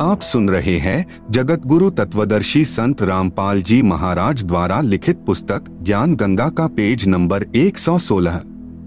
आप सुन रहे हैं जगत गुरु तत्वदर्शी संत रामपाल जी महाराज द्वारा लिखित पुस्तक ज्ञान गंगा का पेज नंबर 116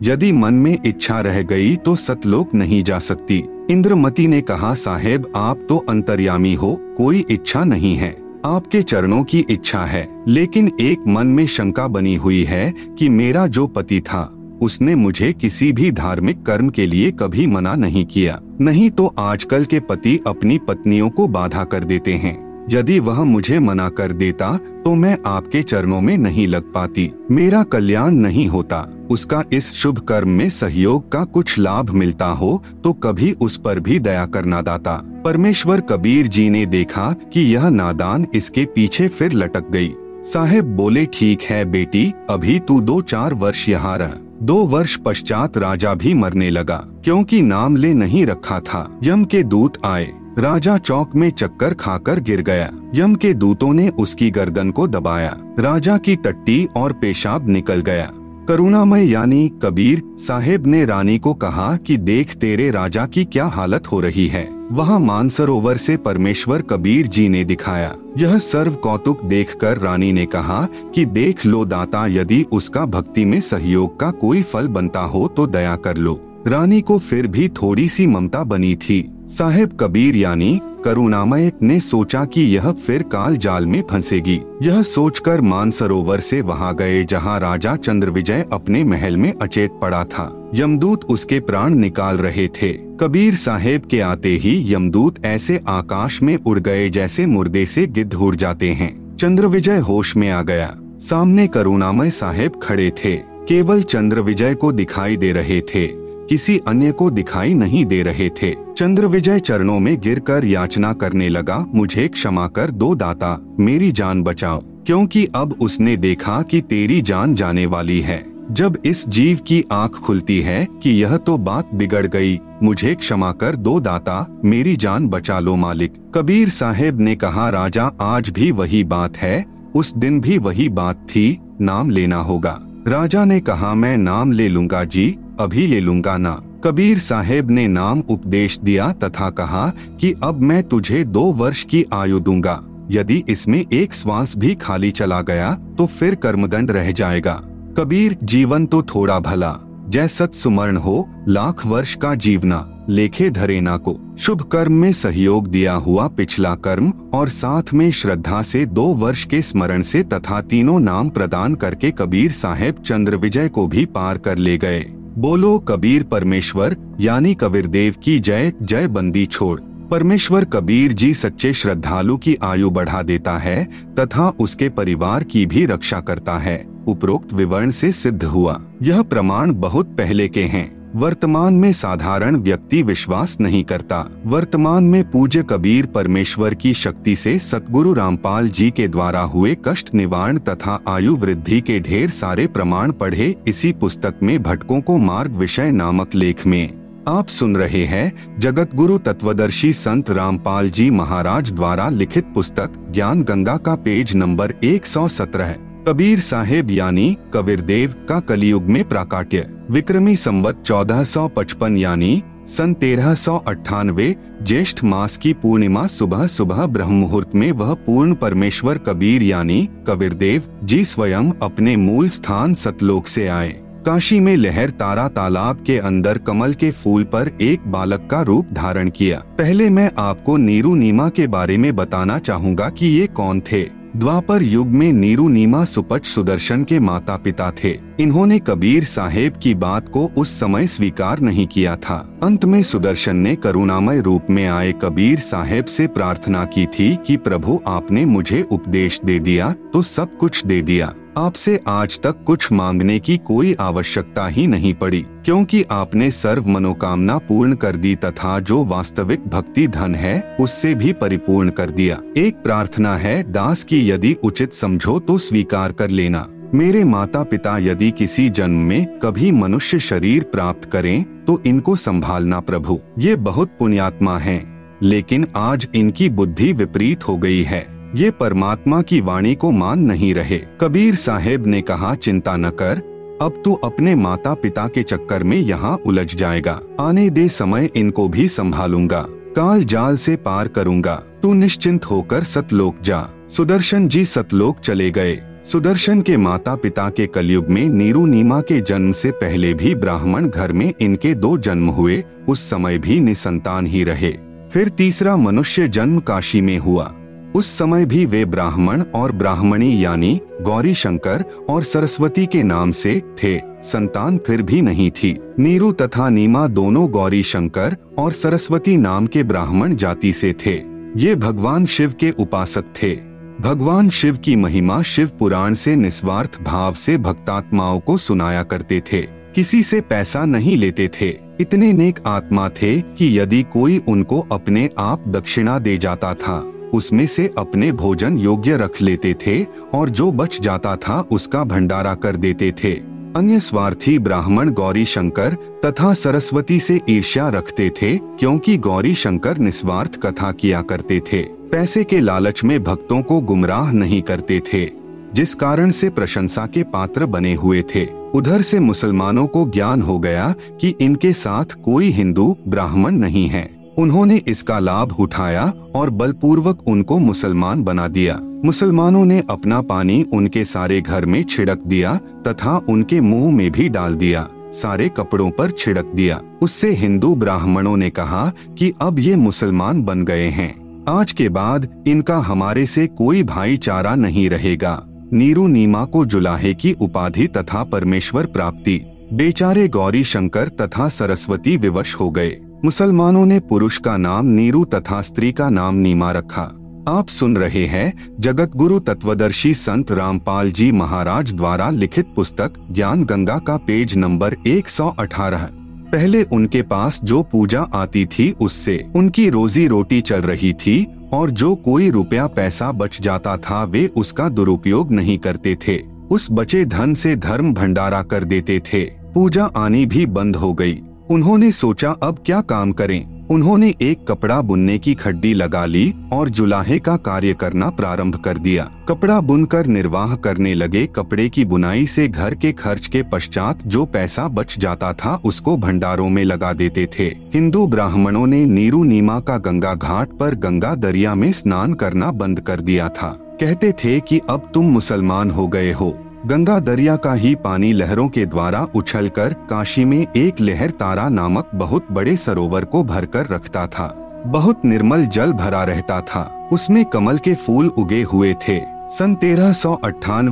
यदि मन में इच्छा रह गई तो सतलोक नहीं जा सकती। इंद्रमती ने कहा, साहेब, आप तो अंतर्यामी हो, कोई इच्छा नहीं है। आपके चरणों की इच्छा है, लेकिन एक मन में शंका बनी हुई है कि मेरा जो पति था उसने मुझे किसी भी धार्मिक कर्म के लिए कभी मना नहीं किया। नहीं तो आजकल के पति अपनी पत्नियों को बाधा कर देते हैं। यदि वह मुझे मना कर देता तो मैं आपके चरणों में नहीं लग पाती। मेरा कल्याण नहीं होता। उसका इस शुभ कर्म में सहयोग का कुछ लाभ मिलता हो तो कभी उस पर भी दया करना दाता। परमेश्वर कबीर जी ने देखा कि यह नादान इसके पीछे फिर लटक गई। साहेब बोले, ठीक है बेटी, अभी तू दो चार वर्ष यहाँ रह। दो वर्ष पश्चात राजा भी मरने लगा, क्योंकि नाम ले नहीं रखा था। यम के दूत आए। राजा चौक में चक्कर खाकर गिर गया। यम के दूतों ने उसकी गर्दन को दबाया। राजा की टट्टी और पेशाब निकल गया। करुणामय यानी कबीर साहेब ने रानी को कहा कि देख तेरे राजा की क्या हालत हो रही है। वहाँ मानसरोवर से परमेश्वर कबीर जी ने दिखाया। यह सर्व कौतुक देखकर रानी ने कहा कि देख लो दाता, यदि उसका भक्ति में सहयोग का कोई फल बनता हो तो दया कर लो। रानी को फिर भी थोड़ी सी ममता बनी थी। साहेब कबीर यानी करुणामय ने सोचा कि यह फिर काल जाल में फंसेगी। यह सोचकर मानसरोवर से वहाँ गए, जहाँ राजा चंद्र विजय अपने महल में अचेत पड़ा था। यमदूत उसके प्राण निकाल रहे थे। कबीर साहेब के आते ही यमदूत ऐसे आकाश में उड़ गए जैसे मुर्दे से गिद्ध उड़ जाते हैं। चंद्र विजय होश में आ गया। सामने करुणामय साहेब खड़े थे। केवल चंद्र विजय को दिखाई दे रहे थे। किसी अन्य को दिखाई नहीं दे रहे थे। चंद्र विजय चरणों में गिरकर याचना करने लगा, मुझे क्षमा कर दो दाता, मेरी जान बचाओ, क्योंकि अब उसने देखा कि तेरी जान जाने वाली है। जब इस जीव की आँख खुलती है कि यह तो बात बिगड़ गई, मुझे क्षमा कर दो दाता, मेरी जान बचा लो मालिक। कबीर साहेब ने कहा, राजा, आज भी वही बात है, उस दिन भी वही बात थी, नाम लेना होगा। राजा ने कहा, मैं नाम ले लूँगा जी अभी ले लूँगा ना। कबीर साहेब ने नाम उपदेश दिया तथा कहा कि अब मैं तुझे दो वर्ष की आयु दूँगा। यदि इसमें एक श्वास भी खाली चला गया तो फिर कर्मदंड रह जाएगा। कबीर, जीवन तो थोड़ा भला। जैसत सुमरण हो, लाख वर्ष का जीवना। लेखे धरेना को। शुभ कर्म में सहयोग दिया हुआ पिछला कर्म, और साथ में श्रद्धा से दो वर्ष के स्मरण से तथा तीनों नाम प्रदान करके कबीर साहेब चंद्र विजय को भी पार कर ले गए। बोलो, कबीर परमेश्वर, यानी कबीर देव की जय जय बंदी छोड़। परमेश्वर कबीर जी सच्चे श्रद्धालु की आयु बढ़ा देता है, तथा उसके परिवार की भी रक्षा करता है। उपरोक्त विवरण से सिद्ध हुआ। यह प्रमाण बहुत पहले के हैं। वर्तमान में साधारण व्यक्ति विश्वास नहीं करता। वर्तमान में पूज्य कबीर परमेश्वर की शक्ति से सतगुरु रामपाल जी के द्वारा हुए कष्ट निवारण तथा आयु वृद्धि के ढेर सारे प्रमाण पढ़े इसी पुस्तक में भटकों को मार्ग विषय नामक लेख में आप सुन रहे हैं जगत गुरु तत्वदर्शी संत रामपाल जी महाराज द्वारा लिखित पुस्तक ज्ञान गंगा का पेज नंबर 117 कबीर साहेब यानी कबीर देव का कलयुग में प्राकाट्य, विक्रमी संवत 1455 यानी सन तेरह सौ अट्ठानवे, ज्येष्ठ मास की पूर्णिमा सुबह सुबह ब्रह्म मुहूर्त में वह पूर्ण परमेश्वर कबीर यानी कबीर देव जी स्वयं अपने मूल स्थान सतलोक से आए। काशी में लहर तारा तालाब के अंदर कमल के फूल पर एक बालक का रूप धारण किया। पहले मैं आपको नीरू नीमा के बारे में बताना चाहूँगा कि ये कौन थे। द्वापर युग में नीरू नीमा सुपट सुदर्शन के माता पिता थे। इन्होंने कबीर साहेब की बात को उस समय स्वीकार नहीं किया था। अंत में सुदर्शन ने करुणामय रूप में आए कबीर साहेब से प्रार्थना की थी कि प्रभु आपने मुझे उपदेश दे दिया तो सब कुछ दे दिया। आपसे आज तक कुछ मांगने की कोई आवश्यकता ही नहीं पड़ी, क्योंकि आपने सर्व मनोकामना पूर्ण कर दी तथा जो वास्तविक भक्ति धन है, उससे भी परिपूर्ण कर दिया। एक प्रार्थना है, दास की यदि उचित समझो तो स्वीकार कर लेना। मेरे माता पिता यदि किसी जन्म में कभी मनुष्य शरीर प्राप्त करें तो इनको संभालना प्रभु। ये बहुत पुण्यात्मा हैं, लेकिन आज इनकी बुद्धि विपरीत हो गई है। ये परमात्मा की वाणी को मान नहीं रहे। कबीर साहेब ने कहा चिंता न कर अब तू अपने माता पिता के चक्कर में यहाँ उलझ जाएगा। आने दे समय इनको भी संभालूँगा। काल जाल से पार करूँगा। तू निश्चिंत होकर सतलोक जा। सुदर्शन जी सतलोक चले गए। सुदर्शन के माता पिता के कलयुग में नीरू नीमा के जन्म से पहले भी ब्राह्मण घर में इनके दो जन्म हुए, उस समय भी निसंतान ही रहे। फिर तीसरा मनुष्य जन्म काशी में हुआ। उस समय भी वे ब्राह्मण और ब्राह्मणी यानी गौरी शंकर और सरस्वती के नाम से थे, संतान फिर भी नहीं थी। नीरू तथा नीमा दोनों गौरी शंकर और सरस्वती नाम के ब्राह्मण जाति से थे। ये भगवान शिव के उपासक थे। भगवान शिव की महिमा शिव पुराण से निस्वार्थ भाव से भक्तात्माओं को सुनाया करते थे। किसी से पैसा नहीं लेते थे। इतने नेक आत्मा थे कि यदि कोई उनको अपने आप दक्षिणा दे जाता था, उसमें से अपने भोजन योग्य रख लेते थे और जो बच जाता था उसका भंडारा कर देते थे। अन्य स्वार्थी ब्राह्मण गौरी शंकर तथा सरस्वती से ईर्ष्या रखते थे, क्योंकि गौरी शंकर निस्वार्थ कथा किया करते थे। पैसे के लालच में भक्तों को गुमराह नहीं करते थे, जिस कारण से प्रशंसा के पात्र बने हुए थे। उधर से मुसलमानों को ज्ञान हो गया कि इनके साथ कोई हिंदू ब्राह्मण नहीं है। उन्होंने इसका लाभ उठाया और बलपूर्वक उनको मुसलमान बना दिया। मुसलमानों ने अपना पानी उनके सारे घर में छिड़क दिया, तथा उनके मुँह में भी डाल दिया, सारे कपड़ों पर छिड़क दिया। उससे हिंदू ब्राह्मणों ने कहा कि अब ये मुसलमान बन गए हैं। आज के बाद इनका हमारे से कोई भाईचारा नहीं रहेगा। नीरू नीमा को जुलाहे की उपाधि तथा परमेश्वर प्राप्ति। बेचारे गौरी शंकर तथा सरस्वती विवश हो गए। मुसलमानों ने पुरुष का नाम नीरू तथा स्त्री का नाम नीमा रखा। आप सुन रहे हैं जगत गुरु तत्वदर्शी संत रामपाल जी महाराज द्वारा लिखित पुस्तक ज्ञान गंगा का पेज नंबर 118 पहले उनके पास जो पूजा आती थी उससे उनकी रोजी रोटी चल रही थी और जो कोई रुपया पैसा बच जाता था वे उसका दुरुपयोग नहीं करते थे। उस बचे धन से धर्म भंडारा कर देते थे। पूजा आनी भी बंद हो गई। उन्होंने सोचा, अब क्या काम करें? उन्होंने एक कपड़ा बुनने की खड्डी लगा ली और जुलाहे का कार्य करना प्रारंभ कर दिया। कपड़ा बुनकर निर्वाह करने लगे। कपड़े की बुनाई से घर के खर्च के पश्चात जो पैसा बच जाता था उसको भंडारों में लगा देते थे। हिंदू ब्राह्मणों ने नीरू नीमा का गंगा घाट पर गंगा दरिया में स्नान करना बंद कर दिया था। कहते थे कि अब तुम मुसलमान हो गए हो। गंगा दरिया का ही पानी लहरों के द्वारा उछलकर काशी में एक लहर तारा नामक बहुत बड़े सरोवर को भरकर रखता था। बहुत निर्मल जल भरा रहता था। उसमें कमल के फूल उगे हुए थे। सन तेरह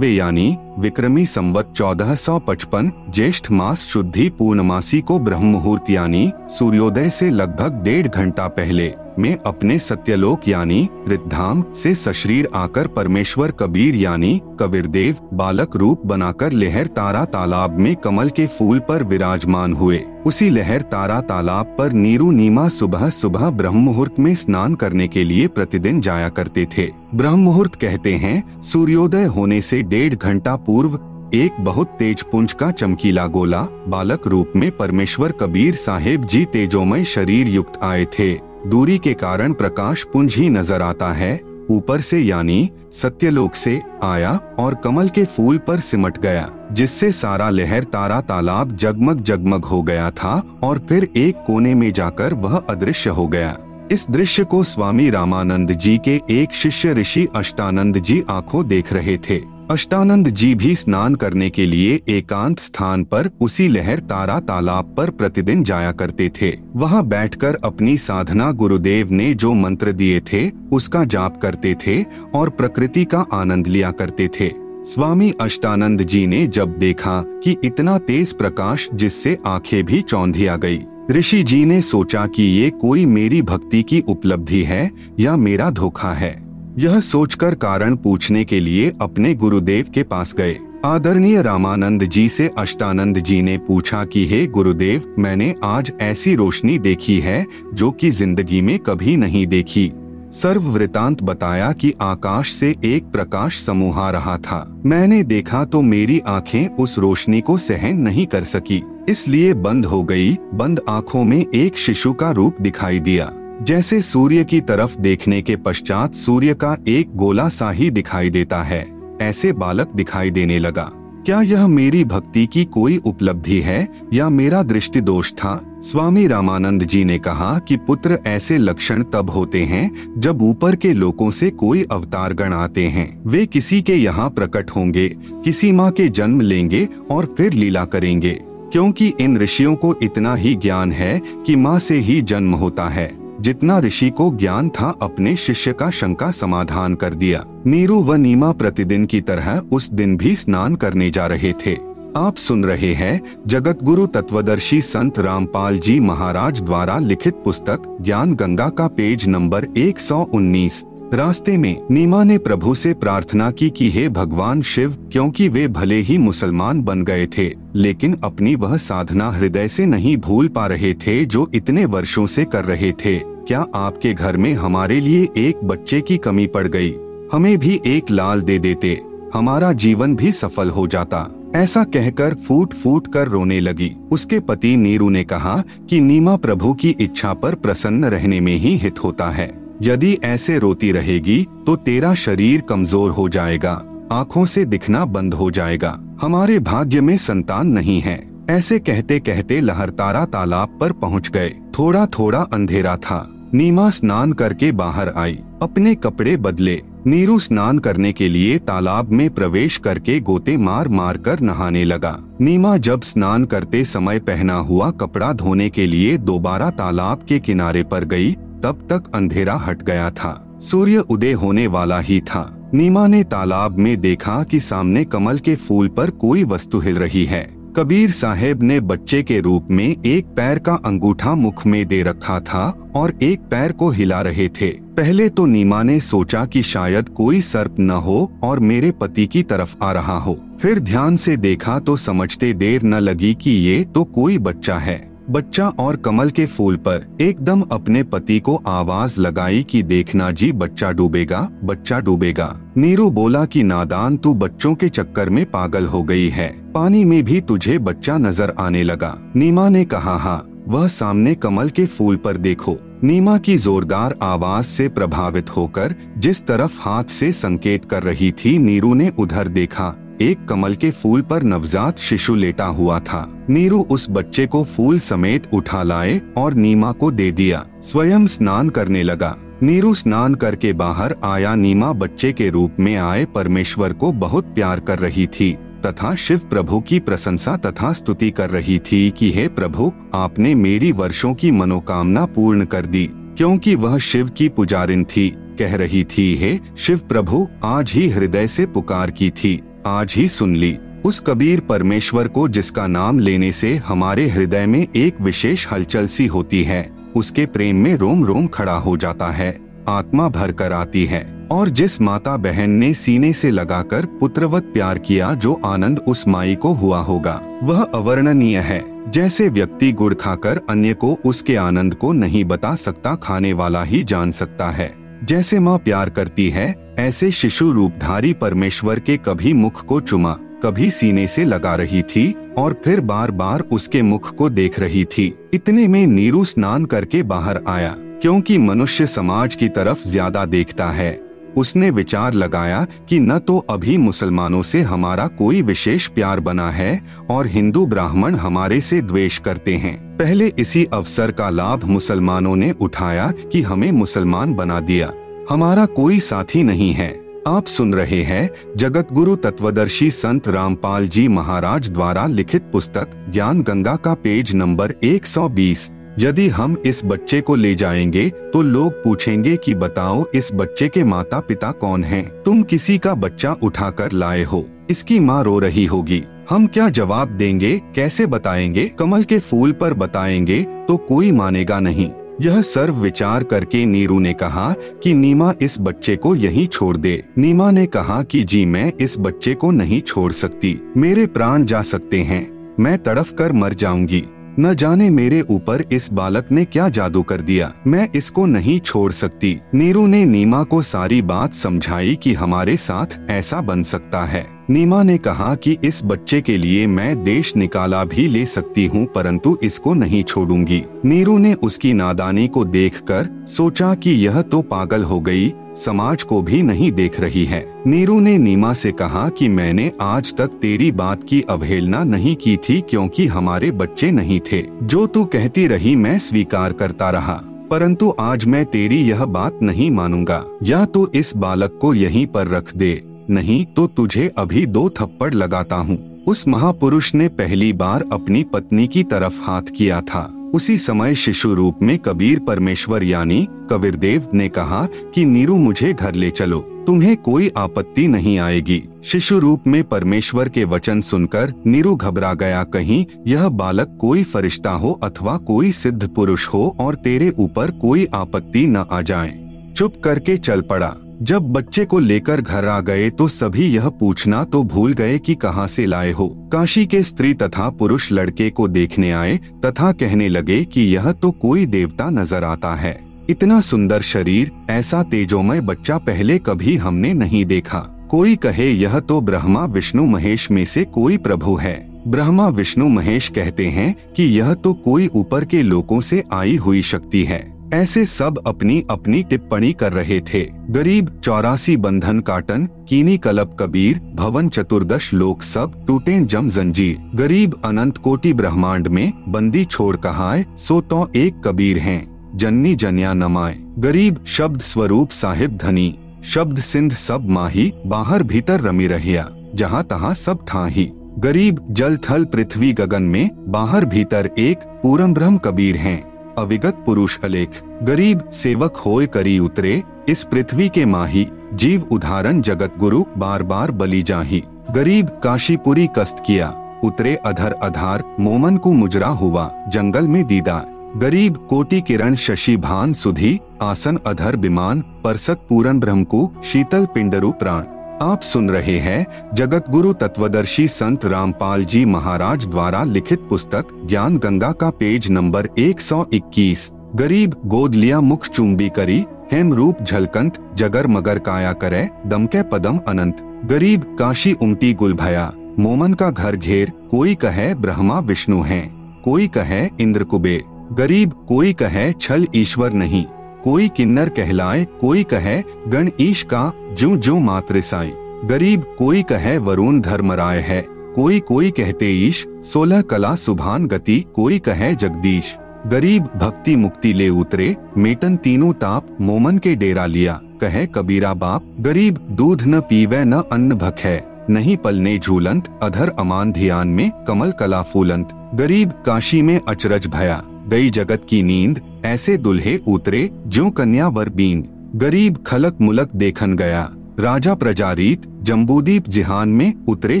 यानी विक्रमी संवत चौदह सौ पचपन, ज्येष्ठ मास शुद्धि पूर्णमासी को ब्रह्म मुहूर्त यानी सूर्योदय से लगभग डेढ़ घंटा पहले में अपने सत्यलोक यानी रिद्धाम से सशरीर आकर परमेश्वर कबीर यानी कबीरदेव बालक रूप बनाकर लहर तारा तालाब में कमल के फूल पर विराजमान हुए। उसी लहर तारा तालाब पर नीरू नीमा सुबह सुबह ब्रह्म मुहूर्त में स्नान करने के लिए प्रतिदिन जाया करते थे। ब्रह्म मुहूर्त कहते हैं, सूर्योदय होने से डेढ़ घंटा पूर्व, एक बहुत तेज पुंज का चमकीला गोला, बालक रूप में परमेश्वर कबीर साहेब जी तेजोमय शरीर युक्त आए थे। दूरी के कारण प्रकाश पुंज ही नज़र आता है। ऊपर से यानी, सत्यलोक से, आया और कमल के फूल पर सिमट गया, जिससे सारा लहर तारा तालाब जगमग जगमग हो गया था और फिर एक कोने में जाकर वह अदृश्य हो गया। इस दृश्य को स्वामी रामानंद जी के एक शिष्य ऋषि अष्टानंद जी आँखों देख रहे थे। अष्टानंद जी भी स्नान करने के लिए एकांत स्थान पर उसी लहर तारा तालाब पर प्रतिदिन जाया करते थे। वहाँ बैठकर अपनी साधना गुरुदेव ने जो मंत्र दिए थे, उसका जाप करते थे और प्रकृति का आनंद लिया करते थे। स्वामी अष्टानंद जी ने जब देखा कि इतना तेज प्रकाश जिससे आँखें भी चौंधी आ गई, ऋषि जी ने सोचा कि ये कोई मेरी भक्ति की उपलब्धि है या मेरा धोखा है। यह सोचकर कारण पूछने के लिए अपने गुरुदेव के पास गए। आदरणीय रामानंद जी से अष्टानंद जी ने पूछा कि, हे गुरुदेव, मैंने आज ऐसी रोशनी देखी है जो कि ज़िंदगी में कभी नहीं देखी सर्व वृतांत बताया कि आकाश से एक प्रकाश समूह आ रहा था। मैंने देखा तो मेरी आँखें उस रोशनी को सहन नहीं कर सकी, इसलिए बंद हो गई, बंद आँखों में एक शिशु का रूप दिखाई दिया। जैसे सूर्य की तरफ़ देखने के पश्चात सूर्य का एक गोला सा ही दिखाई देता है, ऐसे बालक दिखाई देने लगा। क्या यह मेरी भक्ति की कोई उपलब्धि है, या मेरा दृष्टि दोष था? स्वामी रामानंद जी ने कहा कि पुत्र ऐसे लक्षण तब होते हैं, जब ऊपर के लोगों से कोई अवतार गण आते हैं। वे किसी के यहाँ प्रकट होंगे, किसी माँ के जन्म लेंगे और फिर लीला करेंगे, क्योंकि इन ऋषियों को इतना ही ज्ञान है कि माँ से ही जन्म होता है। जितना ऋषि को ज्ञान था, अपने शिष्य का शंका समाधान कर दिया। नीरू व नीमा प्रतिदिन की तरह उस दिन भी स्नान करने जा रहे थे। आप सुन रहे हैं जगत गुरु तत्वदर्शी संत रामपाल जी महाराज द्वारा लिखित पुस्तक, ज्ञान गंगा का पेज नंबर 119 रास्ते में नीमा ने प्रभु से प्रार्थना की कि हे भगवान शिव, क्योंकि वे भले ही मुसलमान बन गए थे, लेकिन अपनी वह साधना हृदय से नहीं भूल पा रहे थे जो इतने वर्षों से कर रहे थे। क्या आपके घर में हमारे लिए एक बच्चे की कमी पड़ गई? हमें भी एक लाल दे देते। हमारा जीवन भी सफल हो जाता। ऐसा कहकर फूट फूट कर रोने लगी। उसके पति नीरू ने कहा कि नीमा प्रभु की इच्छा पर प्रसन्न रहने में ही हित होता है। यदि ऐसे रोती रहेगी तो तेरा शरीर कमज़ोर हो जाएगा, आँखों से दिखना बंद हो जाएगा। हमारे भाग्य में संतान नहीं है। ऐसे कहते कहते लहरतारा तालाब पर पहुँच गए। थोड़ा थोड़ा अंधेरा था। नीमा स्नान करके बाहर आई। अपने कपड़े बदले। नीरू स्नान करने के लिए तालाब में प्रवेश करके गोते मार मार कर नहाने लगा। नीमा जब स्नान करते समय पहना हुआ कपड़ा धोने के लिए दोबारा तालाब के किनारे पर गई तब तक अंधेरा हट गया था। सूर्य उदय होने वाला ही था। नीमा ने तालाब में देखा कि सामने कमल के फूल पर कोई वस्तु हिल रही है। कबीर साहेब ने बच्चे के रूप में एक पैर का अंगूठा मुख में दे रखा था और एक पैर को हिला रहे थे। पहले तो नीमा ने सोचा कि शायद कोई सर्प न हो और मेरे पति की तरफ़ आ रहा हो। फिर ध्यान से देखा तो समझते देर न लगी कि ये तो कोई बच्चा है। बच्चा और कमल के फूल पर एकदम अपने पति को आवाज़ लगाई कि देखना जी, बच्चा डूबेगा बच्चा डूबेगा। नीरू बोला कि नादान, तू बच्चों के चक्कर में पागल हो गई है। पानी में भी तुझे बच्चा नज़र आने लगा। नीमा ने कहा हाँ वह सामने कमल के फूल पर देखो। नीमा की जोरदार आवाज़ से प्रभावित होकर जिस तरफ़ हाथ से संकेत कर रही थी, नीरू ने उधर देखा। एक कमल के फूल पर नवजात शिशु लेटा हुआ था। नीरू उस बच्चे को फूल समेत उठा लाए और नीमा को दे दिया। स्वयं स्नान करने लगा। नीरू स्नान करके बाहर आया। नीमा बच्चे के रूप में आए। परमेश्वर को बहुत प्यार कर रही थी तथा शिव प्रभु की प्रशंसा तथा स्तुति कर रही थी कि, हे प्रभु, आपने मेरी वर्षों की मनोकामना पूर्ण कर दी, क्योंकि वह शिव की पुजारिन थी। कह रही थी, हे शिव प्रभु, आज ही हृदय से पुकार की थी। आज ही सुन ली। उस कबीर परमेश्वर को जिसका नाम लेने से हमारे हृदय में एक विशेष हलचल सी होती है, उसके प्रेम में रोम रोम खड़ा हो जाता है, आत्मा भर कर आती है, और जिस माता बहन ने सीने से लगाकर पुत्रवत प्यार किया जो आनंद उस माई को हुआ होगा, वह अवर्णनीय है, जैसे व्यक्ति गुड़ खाकर अन्य को उसके आनंद को नहीं बता सकता खाने वाला ही जान सकता है, जैसे माँ प्यार करती है ऐसे शिशु रूपधारी परमेश्वर के कभी मुख को चुमा, कभी सीने से लगा रही थी, और फिर बार बार उसके मुख को देख रही थी। इतने में नीरू स्नान करके बाहर आया, क्योंकि मनुष्य समाज की तरफ़ ज़्यादा देखता है। उसने विचार लगाया कि न तो अभी मुसलमानों से हमारा कोई विशेष प्यार बना है, और हिंदू ब्राह्मण हमारे से द्वेष करते हैं। पहले इसी अवसर का लाभ मुसलमानों ने उठाया कि हमें मुसलमान बना दिया। हमारा कोई साथी नहीं है। आप सुन रहे हैं जगत गुरु तत्वदर्शी संत रामपाल जी महाराज द्वारा लिखित पुस्तक ज्ञान गंगा का पेज नंबर 120 यदि हम इस बच्चे को ले जाएँगे तो लोग पूछेंगे कि बताओ इस बच्चे के माता पिता कौन हैं? तुम किसी का बच्चा उठाकर लाए हो। इसकी माँ रो रही होगी। हम क्या जवाब देंगे? कैसे बताएँगे? कमल के फूल पर बताएँगे तो कोई मानेगा नहीं। यह सर्व विचार करके नीरू ने कहा कि नीमा इस बच्चे को यहीं छोड़ दे। नीमा ने कहा कि जी, मैं इस बच्चे को नहीं छोड़ सकती। मेरे प्राण जा सकते हैं। मैं तड़फ कर मर जाऊँगी। न जाने मेरे ऊपर इस बालक ने क्या जादू कर दिया। मैं इसको नहीं छोड़ सकती। नीरू ने नीमा को सारी बात समझाई कि हमारे साथ ऐसा बन सकता है। नीमा ने कहा कि इस बच्चे के लिए मैं देश निकाला भी ले सकती हूँ, परंतु इसको नहीं छोड़ूँगी। नीरू ने उसकी नादानी को देखकर सोचा कि यह तो पागल हो गई, समाज को भी नहीं देख रही है। नीरू ने नीमा से कहा कि मैंने आज तक तेरी बात की अवहेलना नहीं की थी क्योंकि हमारे बच्चे नहीं थे। जो तू कहती रही मैं स्वीकार करता रहा, परंतु आज मैं तेरी यह बात नहीं मानूँगा। या तो इस बालक को यहीं पर रख दे नहीं तो तुझे अभी दो थप्पड़ लगाता हूँ। उस महापुरुष ने पहली बार अपनी पत्नी की तरफ़ हाथ किया था। उसी समय शिशु रूप में कबीर परमेश्वर यानी कबीरदेव ने कहा कि नीरू मुझे घर ले चलो, तुम्हें कोई आपत्ति नहीं आएगी। शिशु रूप में परमेश्वर के वचन सुनकर नीरू घबरा गया, कहीं यह बालक कोई फरिश्ता हो अथवा कोई सिद्ध पुरुष हो और तेरे ऊपर कोई आपत्ति न आ जाए। चुप करके चल पड़ा। जब बच्चे को लेकर घर आ गए तो सभी यह पूछना तो भूल गए कि कहाँ से लाए हो। काशी के स्त्री तथा पुरुष लड़के को देखने आए, तथा कहने लगे कि यह तो कोई देवता नज़र आता है। इतना सुंदर शरीर, ऐसा तेजोमय बच्चा पहले कभी हमने नहीं देखा। कोई कहे, यह तो ब्रह्मा विष्णु महेश में से कोई प्रभु है। ब्रह्मा विष्णु महेश कहते हैं कि यह तो कोई ऊपर के लोगों से आई हुई शक्ति है। ऐसे सब अपनी अपनी टिप्पणी कर रहे थे। गरीब, चौरासी बंधन काटन, कीनी कलब कबीर, भवन चतुर्दश लोक सब टूटे जम जंजीर। गरीब अनंत कोटि ब्रह्मांड में बंदी छोड़ कहाए, सो तो एक कबीर हैं, जन्नी जनिया नमाए। गरीब शब्द स्वरूप साहिब धनी, शब्द सिंध सब माही, बाहर भीतर रमी रहिया, जहाँ तहाँ सब ठाही। गरीब जल थल पृथ्वी गगन में, बाहर भीतर एक पूरम ब्रह्म कबीर हैं। अविगत पुरुष अलेख गरीब सेवक होए करी उतरे, इस पृथ्वी के माही, जीव उदाहरण जगत गुरु बार बार बली जाही। गरीब काशीपुरी कस्त किया, उतरे अधर अधार, मोमन को मुजरा हुआ, जंगल में दीदा गरीब कोटि किरण शशि भान सुधी, आसन अधर विमान, परसत पूरन ब्रह्म को, शीतल पिंडरू प्राण। आप सुन रहे हैं जगत गुरु तत्वदर्शी संत रामपाल जी महाराज द्वारा लिखित पुस्तक ज्ञान गंगा का पेज नंबर 121 गरीब गोद लिया मुख चुंबी करी, हेम रूप झलकंत, जगर मगर काया करे, दमके पदम अनंत। गरीब काशी उमटी गुल भया मोमन का घर घेर, कोई कहे ब्रह्मा विष्णु हैं, कोई कहे इंद्र कुबेर। गरीब कोई कहे छल ईश्वर नहीं। कोई किन्नर कहलाए, कोई कहे, गण ईश का जो जो साई। गरीब कोई कहे, वरुण धर्मराय है। कोई कोई कहते ईश, सोलह कला सुभान गति, कोई कहे, जगदीश। गरीब भक्ति मुक्ति ले उतरे, मेटन तीनों ताप, मोमन के डेरा लिया। कहे, कबीरा बाप, गरीब दूध न पीवे, न अन्न भक है नहीं पलने झूलंत, अधर अमान ध्यान में, कमल कला फूलंत। गरीब काशी में अचरज भया। गई जगत की नींद ऐसे दुल्हे उतरे जो कन्या वर बीन। गरीब खलक मुलक देखन गया। राजा प्रजारीत, जम्बूदीप जिहान में उतरे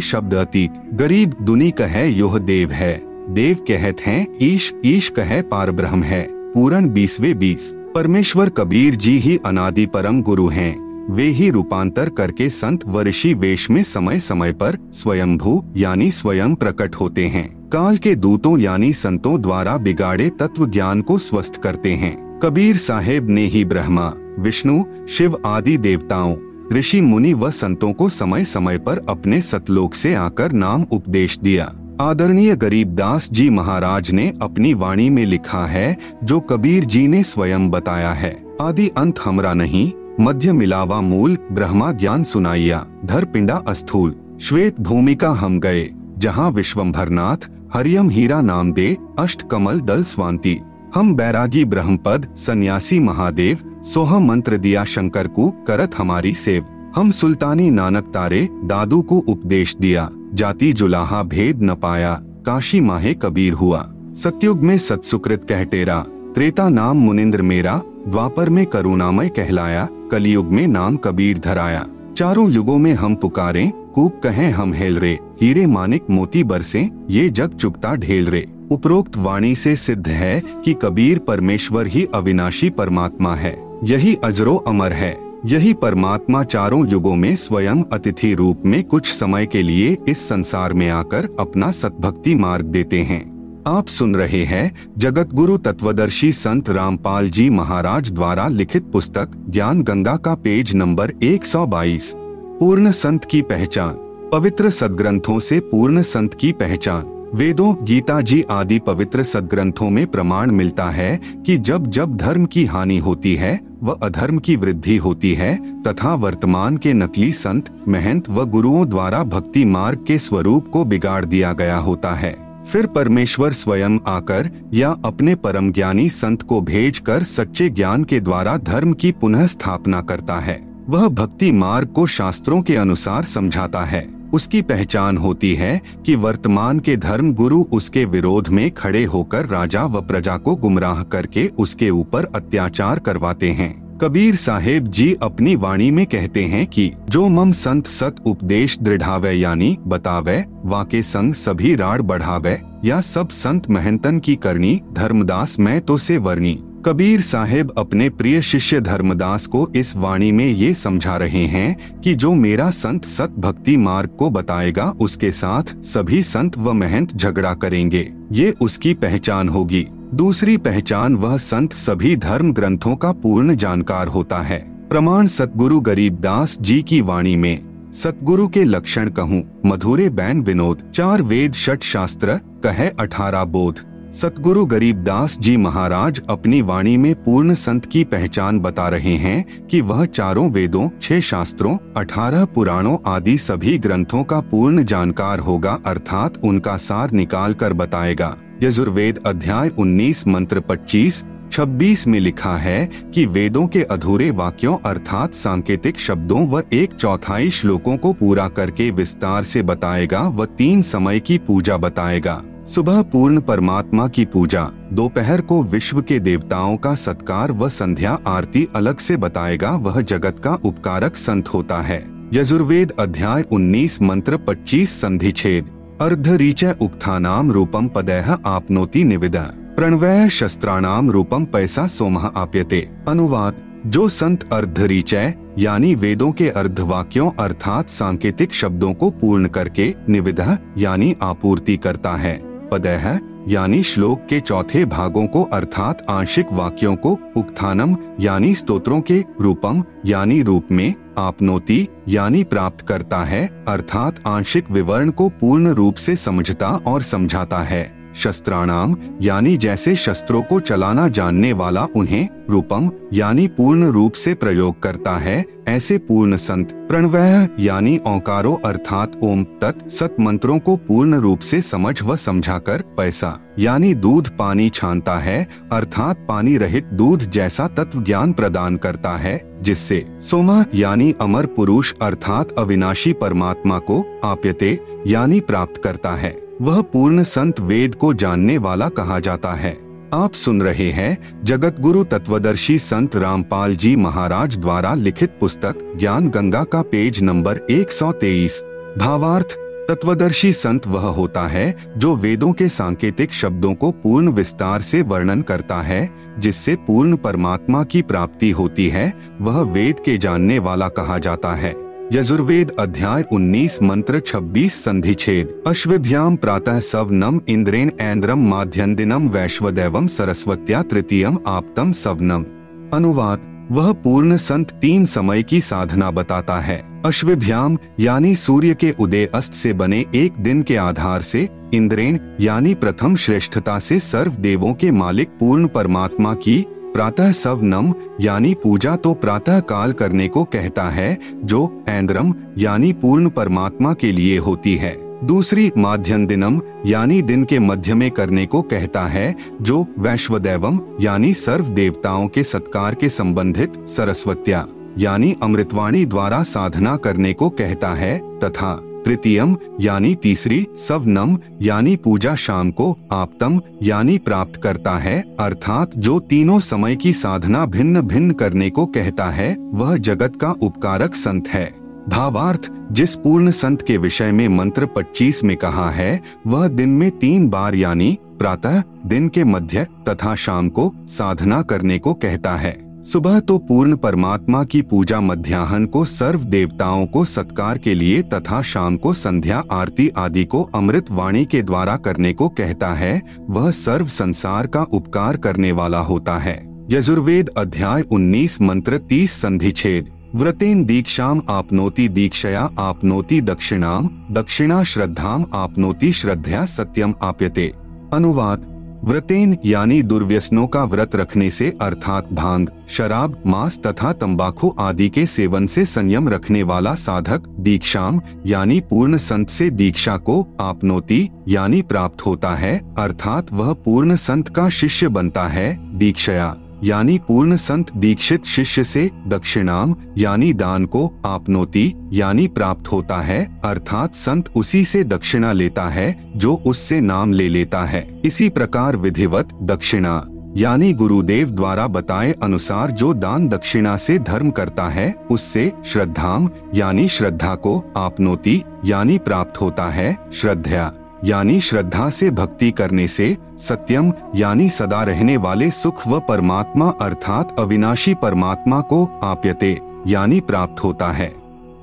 शब्द अतीत। गरीब दुनी कहे, योह देव है। देव कहत हैं, ईश ईश कह पार ब्रह्म है। पूरन बीसवे बीस। परमेश्वर कबीर जी ही अनादि परम गुरु हैं। वे ही रूपांतर करके संत व ऋषि वेश में समय समय पर स्वयंभू, यानी स्वयं प्रकट होते हैं। काल के दूतों, यानी संतों द्वारा बिगाड़े तत्व ज्ञान को स्वस्थ करते हैं। कबीर साहेब ने ही ब्रह्मा, विष्णु, शिव आदि देवताओं, ऋषि मुनि व संतों को समय समय पर अपने सतलोक से आकर नाम उपदेश दिया। आदरणीय गरीबदास जी महाराज ने अपनी वाणी में लिखा है, जो कबीर जी ने स्वयं बताया है। आदि अंत हमरा नहीं मध्य मिलावा मूल, ब्रह्मा ज्ञान सुनाइया धर पिंडा अस्थूल, श्वेत भूमिका हम गए, जहाँ विश्वम्भरनाथ हरियम हीरा नाम दे, अष्ट कमल दल स्वांति। हम बैरागी ब्रह्मपद, सन्यासी महादेव, सोह मंत्र दिया शंकर को करत हमारी सेव। हम सुल्तानी नानक तारे दादू को उपदेश दिया, जाति जुलाहा भेद न पाया, काशी माहे कबीर हुआ। सत्युग में सत्सुकृत कहटेरा त्रेता नाम मुनिंद्र मेरा, द्वापर में करुणामय कहलाया कलयुग में नाम कबीर धराया चारों युगों में हम पुकारे कूक कहें हम हेल रे। हीरे मानिक मोती बरसे, ये जग चुकता ढेल रे। उपरोक्त वाणी से सिद्ध है कि कबीर परमेश्वर ही अविनाशी परमात्मा है। यही अजरो अमर है। यही परमात्मा चारों युगों में स्वयं अतिथि रूप में कुछ समय के लिए इस संसार में आकर अपना सतभक्ति मार्ग देते हैं। आप सुन रहे हैं जगत गुरु तत्वदर्शी संत रामपाल जी महाराज द्वारा लिखित पुस्तक ज्ञान गंगा का पेज नंबर 122 पूर्ण संत की पहचान। पवित्र सदग्रंथों से पूर्ण संत की पहचान। वेदों, गीता जी आदि पवित्र सदग्रंथों में प्रमाण मिलता है कि जब जब धर्म की हानि होती है, व अधर्म की वृद्धि होती है, तथा वर्तमान के नकली संत, महंत व गुरुओं द्वारा भक्ति मार्ग के स्वरूप को बिगाड़ दिया गया होता है। फिर परमेश्वर स्वयं आकर या अपने परम ज्ञानी संत को भेजकर सच्चे ज्ञान के द्वारा धर्म की पुनः स्थापना करता है। वह भक्ति मार्ग को शास्त्रों के अनुसार समझाता है। उसकी पहचान होती है कि वर्तमान के धर्म गुरु उसके विरोध में खड़े होकर राजा व प्रजा को गुमराह करके उसके ऊपर अत्याचार करवाते हैं। कबीर साहेब जी अपनी वाणी में कहते हैं कि, जो मम संत सत उपदेश दृढ़ावे यानी बतावे, वाके संग सभी राड़ बढ़ावे, या सब संत महंतन की करनी, धर्मदास मैं तो से वर्णी। कबीर साहेब अपने प्रिय शिष्य धर्मदास को इस वाणी में ये समझा रहे हैं कि जो मेरा संत सत भक्ति मार्ग को बताएगा, उसके साथ सभी संत व महंत झगड़ा करेंगे। ये उसकी पहचान होगी। दूसरी पहचान वह संत सभी धर्म ग्रंथों का पूर्ण जानकार होता है। प्रमाण सतगुरु गरीबदास जी की वाणी में, सतगुरु के लक्षण कहूँ, मधुरे बैन विनोद, चार वेद षट शास्त्र, कहे अठारह बोध। सतगुरु गरीबदास जी महाराज अपनी वाणी में पूर्ण संत की पहचान बता रहे हैं कि वह चारों वेदों, छह शास्त्रों, अठारह पुराणों आदि सभी ग्रंथों का पूर्ण जानकार होगा, अर्थात उनका सार निकाल कर बताएगा। यजुर्वेद अध्याय 19 मंत्र 25 26 में लिखा है कि वेदों के अधूरे वाक्यों अर्थात सांकेतिक शब्दों व एक चौथाई श्लोकों को पूरा करके विस्तार से बताएगा व तीन समय की पूजा बताएगा। सुबह पूर्ण परमात्मा की पूजा, दोपहर को विश्व के देवताओं का सत्कार व संध्या आरती अलग से बताएगा, वह जगत का उपकारक संत होता है। यजुर्वेद अध्याय 19 मंत्र 25 संधि छेद अर्ध रीचय उक्थानाम रूपम पदय आपनोति निविद। प्रणवय शस्त्राणाम रूपम पैसा सोमह आप्यते। अनुवाद, जो संत अर्धरिचय यानी वेदों के अर्धवाक्यों अर्थात सांकेतिक शब्दों को पूर्ण करके निविदा, यानी आपूर्ति करता है पदय यानी श्लोक के चौथे भागों को अर्थात आंशिक वाक्यों को उक्थानम, यानी स्तोत्रों के रूपम, यानी रूप में आपनोति, यानी प्राप्त करता है, अर्थात आंशिक विवरण को पूर्ण रूप से समझता और समझाता है। शस्त्राणाम, यानी जैसे शस्त्रों को चलाना जानने वाला उन्हें रूपम, यानी पूर्ण रूप से प्रयोग करता है, ऐसे पूर्ण संत प्रणवय यानी औकारो अर्थात ओम, तत्, सत मंत्रों को पूर्ण रूप से समझ व समझा कर पैसा, यानी दूध पानी छानता है, अर्थात पानी रहित दूध जैसा तत्व ज्ञान प्रदान करता है, जिससे सोमा, यानी अमर पुरुष अर्थात अविनाशी परमात्मा को आप्यते, यानी प्राप्त करता है। वह पूर्ण संत वेद को जानने वाला कहा जाता है। आप सुन रहे हैं जगत गुरु तत्वदर्शी संत रामपाल जी महाराज द्वारा लिखित पुस्तक ज्ञान गंगा का पेज नंबर 123 भावार्थ, तत्वदर्शी संत वह होता है जो वेदों के सांकेतिक शब्दों को पूर्ण विस्तार से वर्णन करता है, जिससे पूर्ण परमात्मा की प्राप्ति होती है, वह वेद के जानने वाला कहा जाता है। यजुर्वेद अध्याय 19 मंत्र 26 संधि छेद। अश्वभ्याम प्रातः सवनम इंद्रेन ऐन्द्रम माध्यन्दिनम वैश्वदेवम सरस्वत्या तृतीयम आपतम सवनम। अनुवाद, वह पूर्ण संत तीन समय की साधना बताता है। अश्वभ्याम यानी सूर्य के उदय अस्त से बने एक दिन के आधार से इंद्रेन यानी प्रथम श्रेष्ठता से सर्व देवों के मालिक पूर्ण परमात्मा की प्रातः सवनम यानी पूजा तो प्रातः काल करने को कहता है, जो ऐन्द्रम, यानी पूर्ण परमात्मा के लिए होती है। दूसरी, माध्यम दिनम, यानी दिन के मध्य में करने को कहता है, जो वैश्वदेवम, यानी सर्व देवताओं के सत्कार के संबंधित सरस्वत्या, यानी अमृतवाणी द्वारा साधना करने को कहता है, तथा तृतीयम यानी तीसरी सवनम, यानी पूजा शाम को आपतम, यानी प्राप्त करता है, अर्थात जो तीनों समय की साधना भिन्न भिन्न करने को कहता है, वह जगत का उपकारक संत है। भावार्थ, जिस पूर्ण संत के विषय में मंत्र 25 में कहा है, वह दिन में तीन बार यानी प्रातः, दिन के मध्य तथा शाम को साधना करने को कहता है। सुबह तो पूर्ण परमात्मा की पूजा मध्याहन को सर्व देवताओं को सत्कार के लिए तथा शाम को संध्या, आरती आदि को अमृत वाणी के द्वारा करने को कहता है, वह सर्व संसार का उपकार करने वाला होता है। यजुर्वेद अध्याय 19 मंत्र 30 संधि छेद। व्रतेन दीक्षाम आपनोति दीक्षया, आपनोति दक्षिणाम, दक्षिणा श्रद्धाम, आपनोति श्रद्धया सत्यम आप्यते। अनुवाद। व्रतेन यानी दुर्व्यसनों का व्रत रखने से अर्थात भाँग, शराब, मांस तथा तंबाकू आदि के सेवन से संयम रखने वाला साधक, दीक्षाम, यानी पूर्ण संत से दीक्षा को आपनोति, यानी प्राप्त होता है, अर्थात वह पूर्ण संत का शिष्य बनता है, दीक्षया। यानी पूर्ण संत दीक्षित शिष्य से दक्षिणाम, यानी दान को आपनोति, यानी प्राप्त होता है, अर्थात संत उसी से दक्षिणा लेता है, जो उससे नाम ले लेता है। इसी प्रकार विधिवत दक्षिणा, यानी गुरुदेव द्वारा बताए अनुसार जो दान दक्षिणा से धर्म करता है, उससे श्रद्धाम, यानी श्रद्धा को आपनोति, यानी प्राप्त होता है श्रद्धा यानी श्रद्धा से भक्ति करने से सत्यम, यानी सदा रहने वाले सुख व परमात्मा अर्थात अविनाशी परमात्मा को आप्यते, यानी प्राप्त होता है।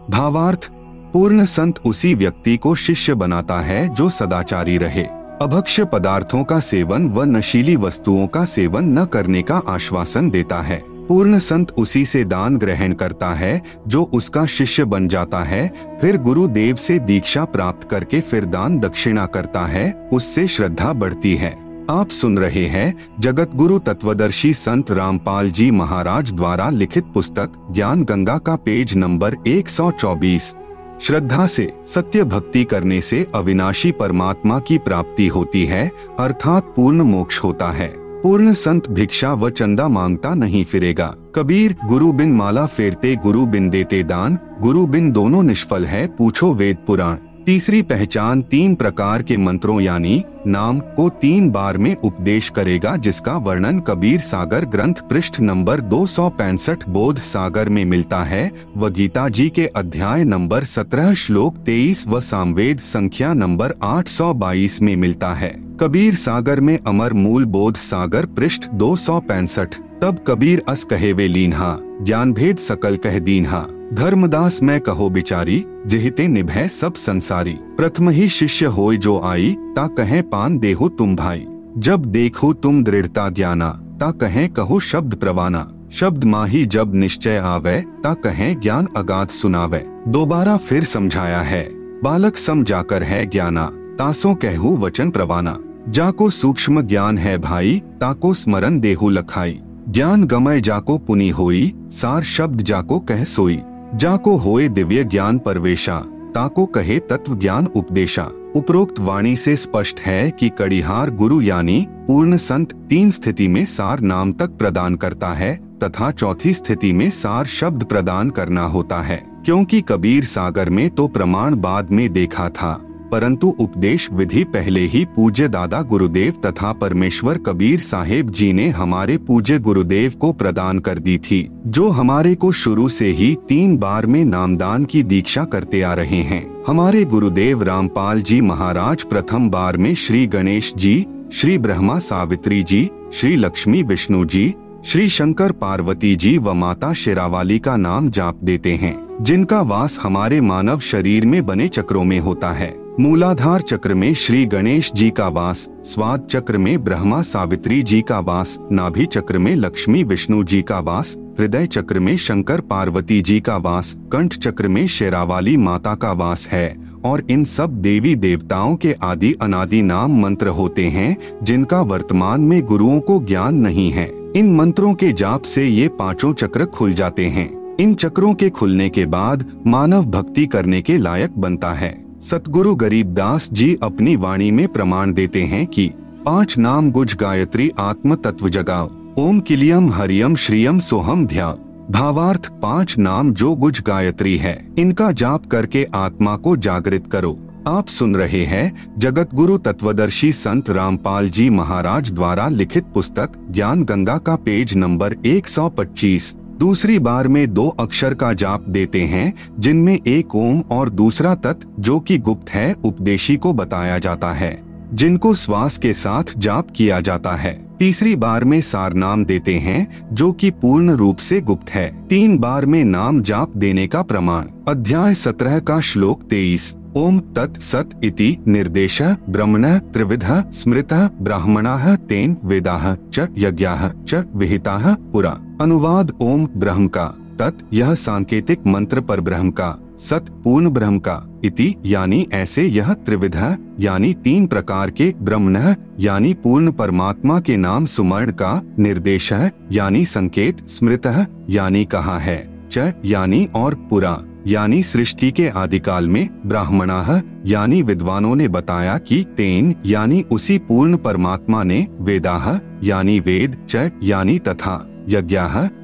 भावार्थ, पूर्ण संत उसी व्यक्ति को शिष्य बनाता है जो सदाचारी रहे। अभक्ष्य पदार्थों का सेवन व नशीली वस्तुओं का सेवन न करने का आश्वासन देता है। पूर्ण संत उसी से दान ग्रहण करता है, जो उसका शिष्य बन जाता है, फिर गुरु देव से दीक्षा प्राप्त करके फिर दान दक्षिणा करता है, उससे श्रद्धा बढ़ती है। आप सुन रहे हैं जगत गुरु तत्वदर्शी संत रामपाल जी महाराज द्वारा लिखित पुस्तक, ज्ञान गंगा का पेज नंबर 124 श्रद्धा से, सत्य भक्ति करने से अविनाशी परमात्मा की प्राप्ति होती है, अर्थात पूर्ण मोक्ष होता है। पूर्ण संत भिक्षा व चंदा माँगता नहीं फिरेगा। कबीर, गुरु बिन माला फेरते, गुरु बिन देते दान, गुरु बिन दोनों निष्फल है, पूछो वेद पुराण। तीसरी पहचान तीन प्रकार के मंत्रों यानी नाम को तीन बार में उपदेश करेगा, जिसका वर्णन कबीर सागर ग्रंथ पृष्ठ नंबर दो सौ पैंसठ बोध सागर में मिलता है, व गीता जी के अध्याय नंबर सत्रह श्लोक तेईस व सामवेद संख्या नंबर आठ बाईस में मिलता है। कबीर सागर में अमर मूल बोध सागर पृष्ठ दो सौ पैंसठ तब कबीर अस कहे वे लीन्हा ज्ञान भेद सकल कह दीन्हा। धर्मदास मैं कहो बिचारी, जिहते निभे सब संसारी। प्रथम ही शिष्य होय जो आई, ता कहे पान देहो तुम भाई। जब देखो तुम दृढ़ता ज्ञाना, ता कहे कहो शब्द प्रवाना। शब्द माही जब निश्चय आवे, ता कहे ज्ञान अगाध सुनावे। दोबारा फिर समझाया है, बालक सम जाकर है ज्ञाना, तासो कहू वचन प्रवाना। जाको सूक्ष्म ज्ञान है भाई, ताको स्मरण देहु लखाई। ज्ञान गमय जाको पुनि होई, सार शब्द जाको कह सोई। जाको होए दिव्य ज्ञान परवेशा, ताको कहे तत्व ज्ञान उपदेशा। उपरोक्त वाणी से स्पष्ट है कि कड़िहार गुरु यानी पूर्ण संत तीन स्थिति में सार नाम तक प्रदान करता है, तथा चौथी स्थिति में सार शब्द प्रदान करना होता है, क्योंकि कबीर सागर में तो प्रमाण बाद में देखा था। परंतु उपदेश विधि पहले ही पूज्य दादा गुरुदेव तथा परमेश्वर कबीर साहेब जी ने हमारे पूज्य गुरुदेव को प्रदान कर दी थी, जो हमारे को शुरू से ही तीन बार में नामदान की दीक्षा करते आ रहे हैं। हमारे गुरुदेव रामपाल जी महाराज प्रथम बार में श्री गणेश जी, श्री ब्रह्मा सावित्री जी, श्री लक्ष्मी विष्णु जी श्री शंकर पार्वती जी व माता शेरावाली का नाम जाप देते हैं, जिनका वास हमारे मानव शरीर में बने चक्रों में होता है। मूलाधार चक्र में श्री गणेश जी का वास, स्वाद चक्र में ब्रह्मा सावित्री जी का वास, नाभि चक्र में लक्ष्मी विष्णु जी का वास, हृदय चक्र में शंकर पार्वती जी का वास, कंठ चक्र में शेरावाली माता का वास है। और इन सब देवी देवताओं के आदि अनादि नाम मंत्र होते हैं, जिनका वर्तमान में गुरुओं को ज्ञान नहीं है। इन मंत्रों के जाप से ये पाँचों चक्र खुल जाते हैं। इन चक्रों के खुलने के बाद मानव भक्ति करने के लायक बनता है। सतगुरु गरीबदास जी अपनी वाणी में प्रमाण देते हैं कि, पाँच नाम गुज गायत्री आत्म तत्व जगाओ। ओम किलियम हरियम श्रियम सोहम ध्या भावार्थ पाँच नाम जो गुज गायत्री है, इनका जाप करके आत्मा को जागृत करो। आप सुन रहे हैं जगत गुरु तत्वदर्शी संत रामपाल जी महाराज द्वारा लिखित पुस्तक ज्ञान गंगा का पेज नंबर 125 दूसरी बार में दो अक्षर का जाप देते हैं, जिनमें एक ओम और दूसरा तत्, जो कि गुप्त है, उपदेशी को बताया जाता है। जिनको श्वास के साथ जाप किया जाता है। तीसरी बार में सार नाम देते हैं, जो कि पूर्ण रूप से गुप्त है। तीन बार में नाम जाप देने का प्रमाण। अध्याय सत्रह का श्लोक तेईस। ओम तत् सत इति निर्देश ब्रह्मण त्रिविध स्मृत ब्राह्मण तेन वेदा च यज्ञा च विहिता पुरा। अनुवाद ओम ब्रह्म का। तत् यह सांकेतिक मंत्र पर ब्रह्म का। सत पूर्ण ब्रह्म का इति, यानी ऐसे यह त्रिविध यानी तीन प्रकार के ब्रह्मण यानी पूर्ण परमात्मा के नाम सुमर्ण का निर्देश है, यानी संकेत स्मृत यानी कहा है, च, यानी और पुरा, यानी सृष्टि के आदिकाल में ब्राह्मणा यानी विद्वानों ने बताया कि तेन, यानी उसी पूर्ण परमात्मा ने वेदाह यानी वेद, च, यानी तथा, यज्ञ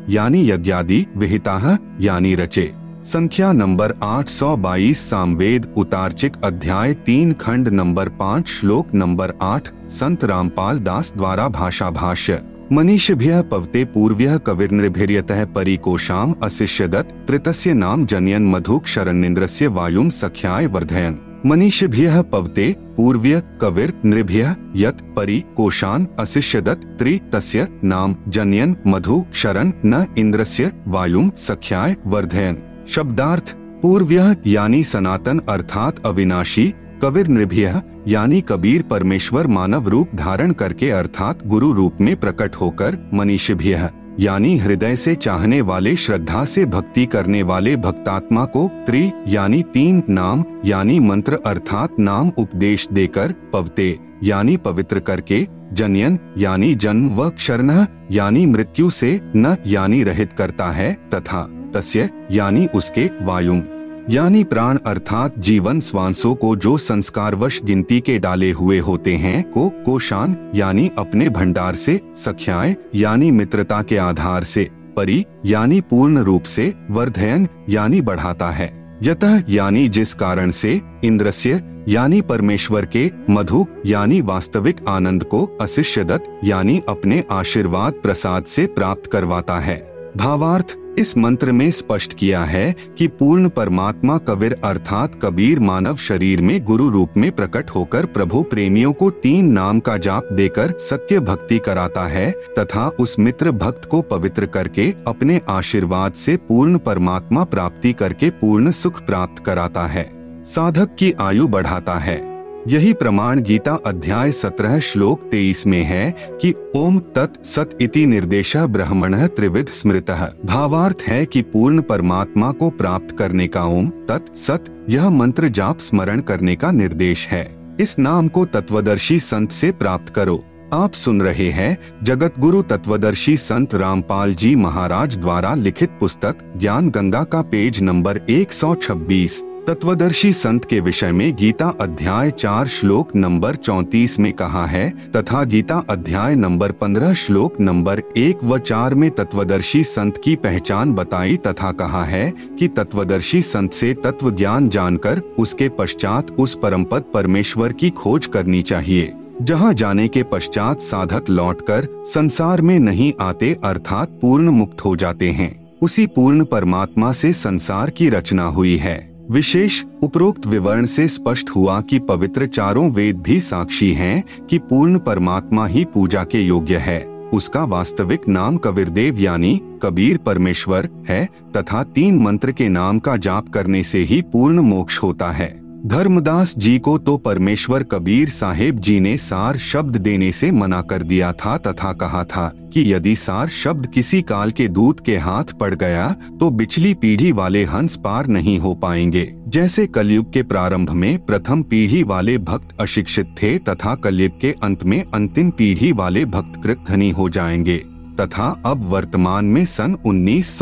यानी यज्ञादि, विहिता यानी रचे। संख्या नंबर 822 सामवेद उतारचिक अध्याय तीन खंड नंबर पाँच श्लोक नंबर आठ, संत रामपाल दास द्वारा भाषा भाष्य। मनीषभ्य पवते पूर्व्य कविर्नृभिर्यत परिकोशाम अशिष्यदत, तृतस्य नाम जनयन मधुक शरण्येन्द्रस्य वायुम सख्याय वर्धयन। मनीषभ्य पवते पूर्व्य कविर नृभ्य यत परि कोशान अशिष्यदत त्रि तस्य नाम जनयन मधु शरण न इंद्रस्य वायुम सख्याय वर्धयन। शब्दार्थ पूर्व यानी सनातन अर्थात अविनाशी कबीर नृभ्य यानी कबीर परमेश्वर मानव रूप धारण करके अर्थात गुरु रूप में प्रकट होकर मनीषभ्य, यानी हृदय से चाहने वाले, श्रद्धा से भक्ति करने वाले भक्तात्मा को त्रि यानी तीन नाम, यानी मंत्र अर्थात नाम उपदेश देकर पवते, यानी पवित्र करके, जनयन यानी जन्म व क्षरण, यानी मृत्यु से न यानी रहित करता है, तथा तस्य, यानी उसके वायुम यानी प्राण अर्थात जीवन स्वांसों को जो संस्कारवश गिनती के डाले हुए होते हैं, को कोशान, यानी अपने भंडार से, सख्याए, यानी मित्रता के आधार से, परि, यानी पूर्ण रूप से, वर्धयन, यानी बढ़ाता है। यत, यानी जिस कारण से, इंद्रस्य, यानी परमेश्वर के, मधु, यानी वास्तविक आनंद को अशिष्यदत यानी अपने आशीर्वाद प्रसाद से प्राप्त करवाता है। भावार्थ इस मंत्र में स्पष्ट किया है कि पूर्ण परमात्मा कबीर अर्थात कबीर मानव शरीर में गुरु रूप में प्रकट होकर प्रभु प्रेमियों को तीन नाम का जाप देकर सत्य भक्ति कराता है तथा उस मित्र भक्त को पवित्र करके अपने आशीर्वाद से पूर्ण परमात्मा प्राप्ति करके पूर्ण सुख प्राप्त कराता है। साधक की आयु बढ़ाता है। यही प्रमाण गीता अध्याय सत्रह श्लोक तेईस में है कि ओम तत् सत इति निर्देश ब्राह्मण त्रिविध स्मृत। भावार्थ है कि पूर्ण परमात्मा को प्राप्त करने का ओम तत् सत, यह मंत्र जाप स्मरण करने का निर्देश है। इस नाम को तत्वदर्शी संत से प्राप्त करो। आप सुन रहे हैं जगत गुरु तत्वदर्शी संत रामपाल जी महाराज द्वारा लिखित पुस्तक ज्ञान गंगा का पेज नंबर 126 तत्वदर्शी संत के विषय में गीता अध्याय चार श्लोक नंबर चौतीस में कहा है, तथा गीता अध्याय नंबर पंद्रह श्लोक नंबर एक व चार में तत्वदर्शी संत की पहचान बताई तथा कहा है कि तत्वदर्शी संत से तत्व ज्ञान जानकर उसके पश्चात उस परमपद परमेश्वर की खोज करनी चाहिए। जहाँ जाने के पश्चात साधक लौटकर संसार में नहीं आते अर्थात पूर्ण मुक्त हो जाते हैं। उसी पूर्ण परमात्मा से संसार की रचना हुई है। विशेष उपरोक्त विवरण से स्पष्ट हुआ कि पवित्र चारों वेद भी साक्षी हैं कि पूर्ण परमात्मा ही पूजा के योग्य है। उसका वास्तविक नाम कबीरदेव यानी कबीर परमेश्वर है तथा तीन मंत्र के नाम का जाप करने से ही पूर्ण मोक्ष होता है। धर्मदास जी को तो परमेश्वर कबीर साहेब जी ने सार शब्द देने से मना कर दिया था तथा कहा था कि यदि सार शब्द किसी काल के दूत के हाथ पड़ गया तो बिचली पीढ़ी वाले हंस पार नहीं हो पाएँगे। जैसे कलयुग के प्रारंभ में प्रथम पीढ़ी वाले भक्त अशिक्षित थे, तथा कलयुग के अंत में अंतिम पीढ़ी वाले भक्त कृत धनी हो जाएँगे। तथा अब वर्तमान में सन उन्नीस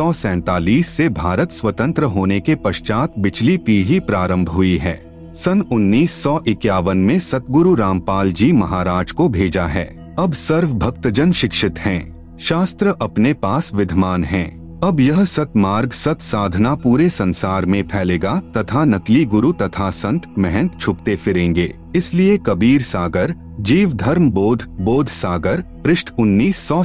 से भारत स्वतंत्र होने के पश्चात बिचली पीढ़ी प्रारंभ हुई है। सन उन्नीस सौ इक्यावन में सतगुरु रामपाल जी महाराज को भेजा है। अब सर्व भक्तजन शिक्षित हैं, शास्त्र अपने पास विद्यमान हैं। अब यह सत मार्ग सत साधना पूरे संसार में फैलेगा तथा नकली गुरु तथा संत महंत छुपते फिरेंगे। इसलिए कबीर सागर जीव धर्म बोध बोध सागर पृष्ठ उन्नीस सौ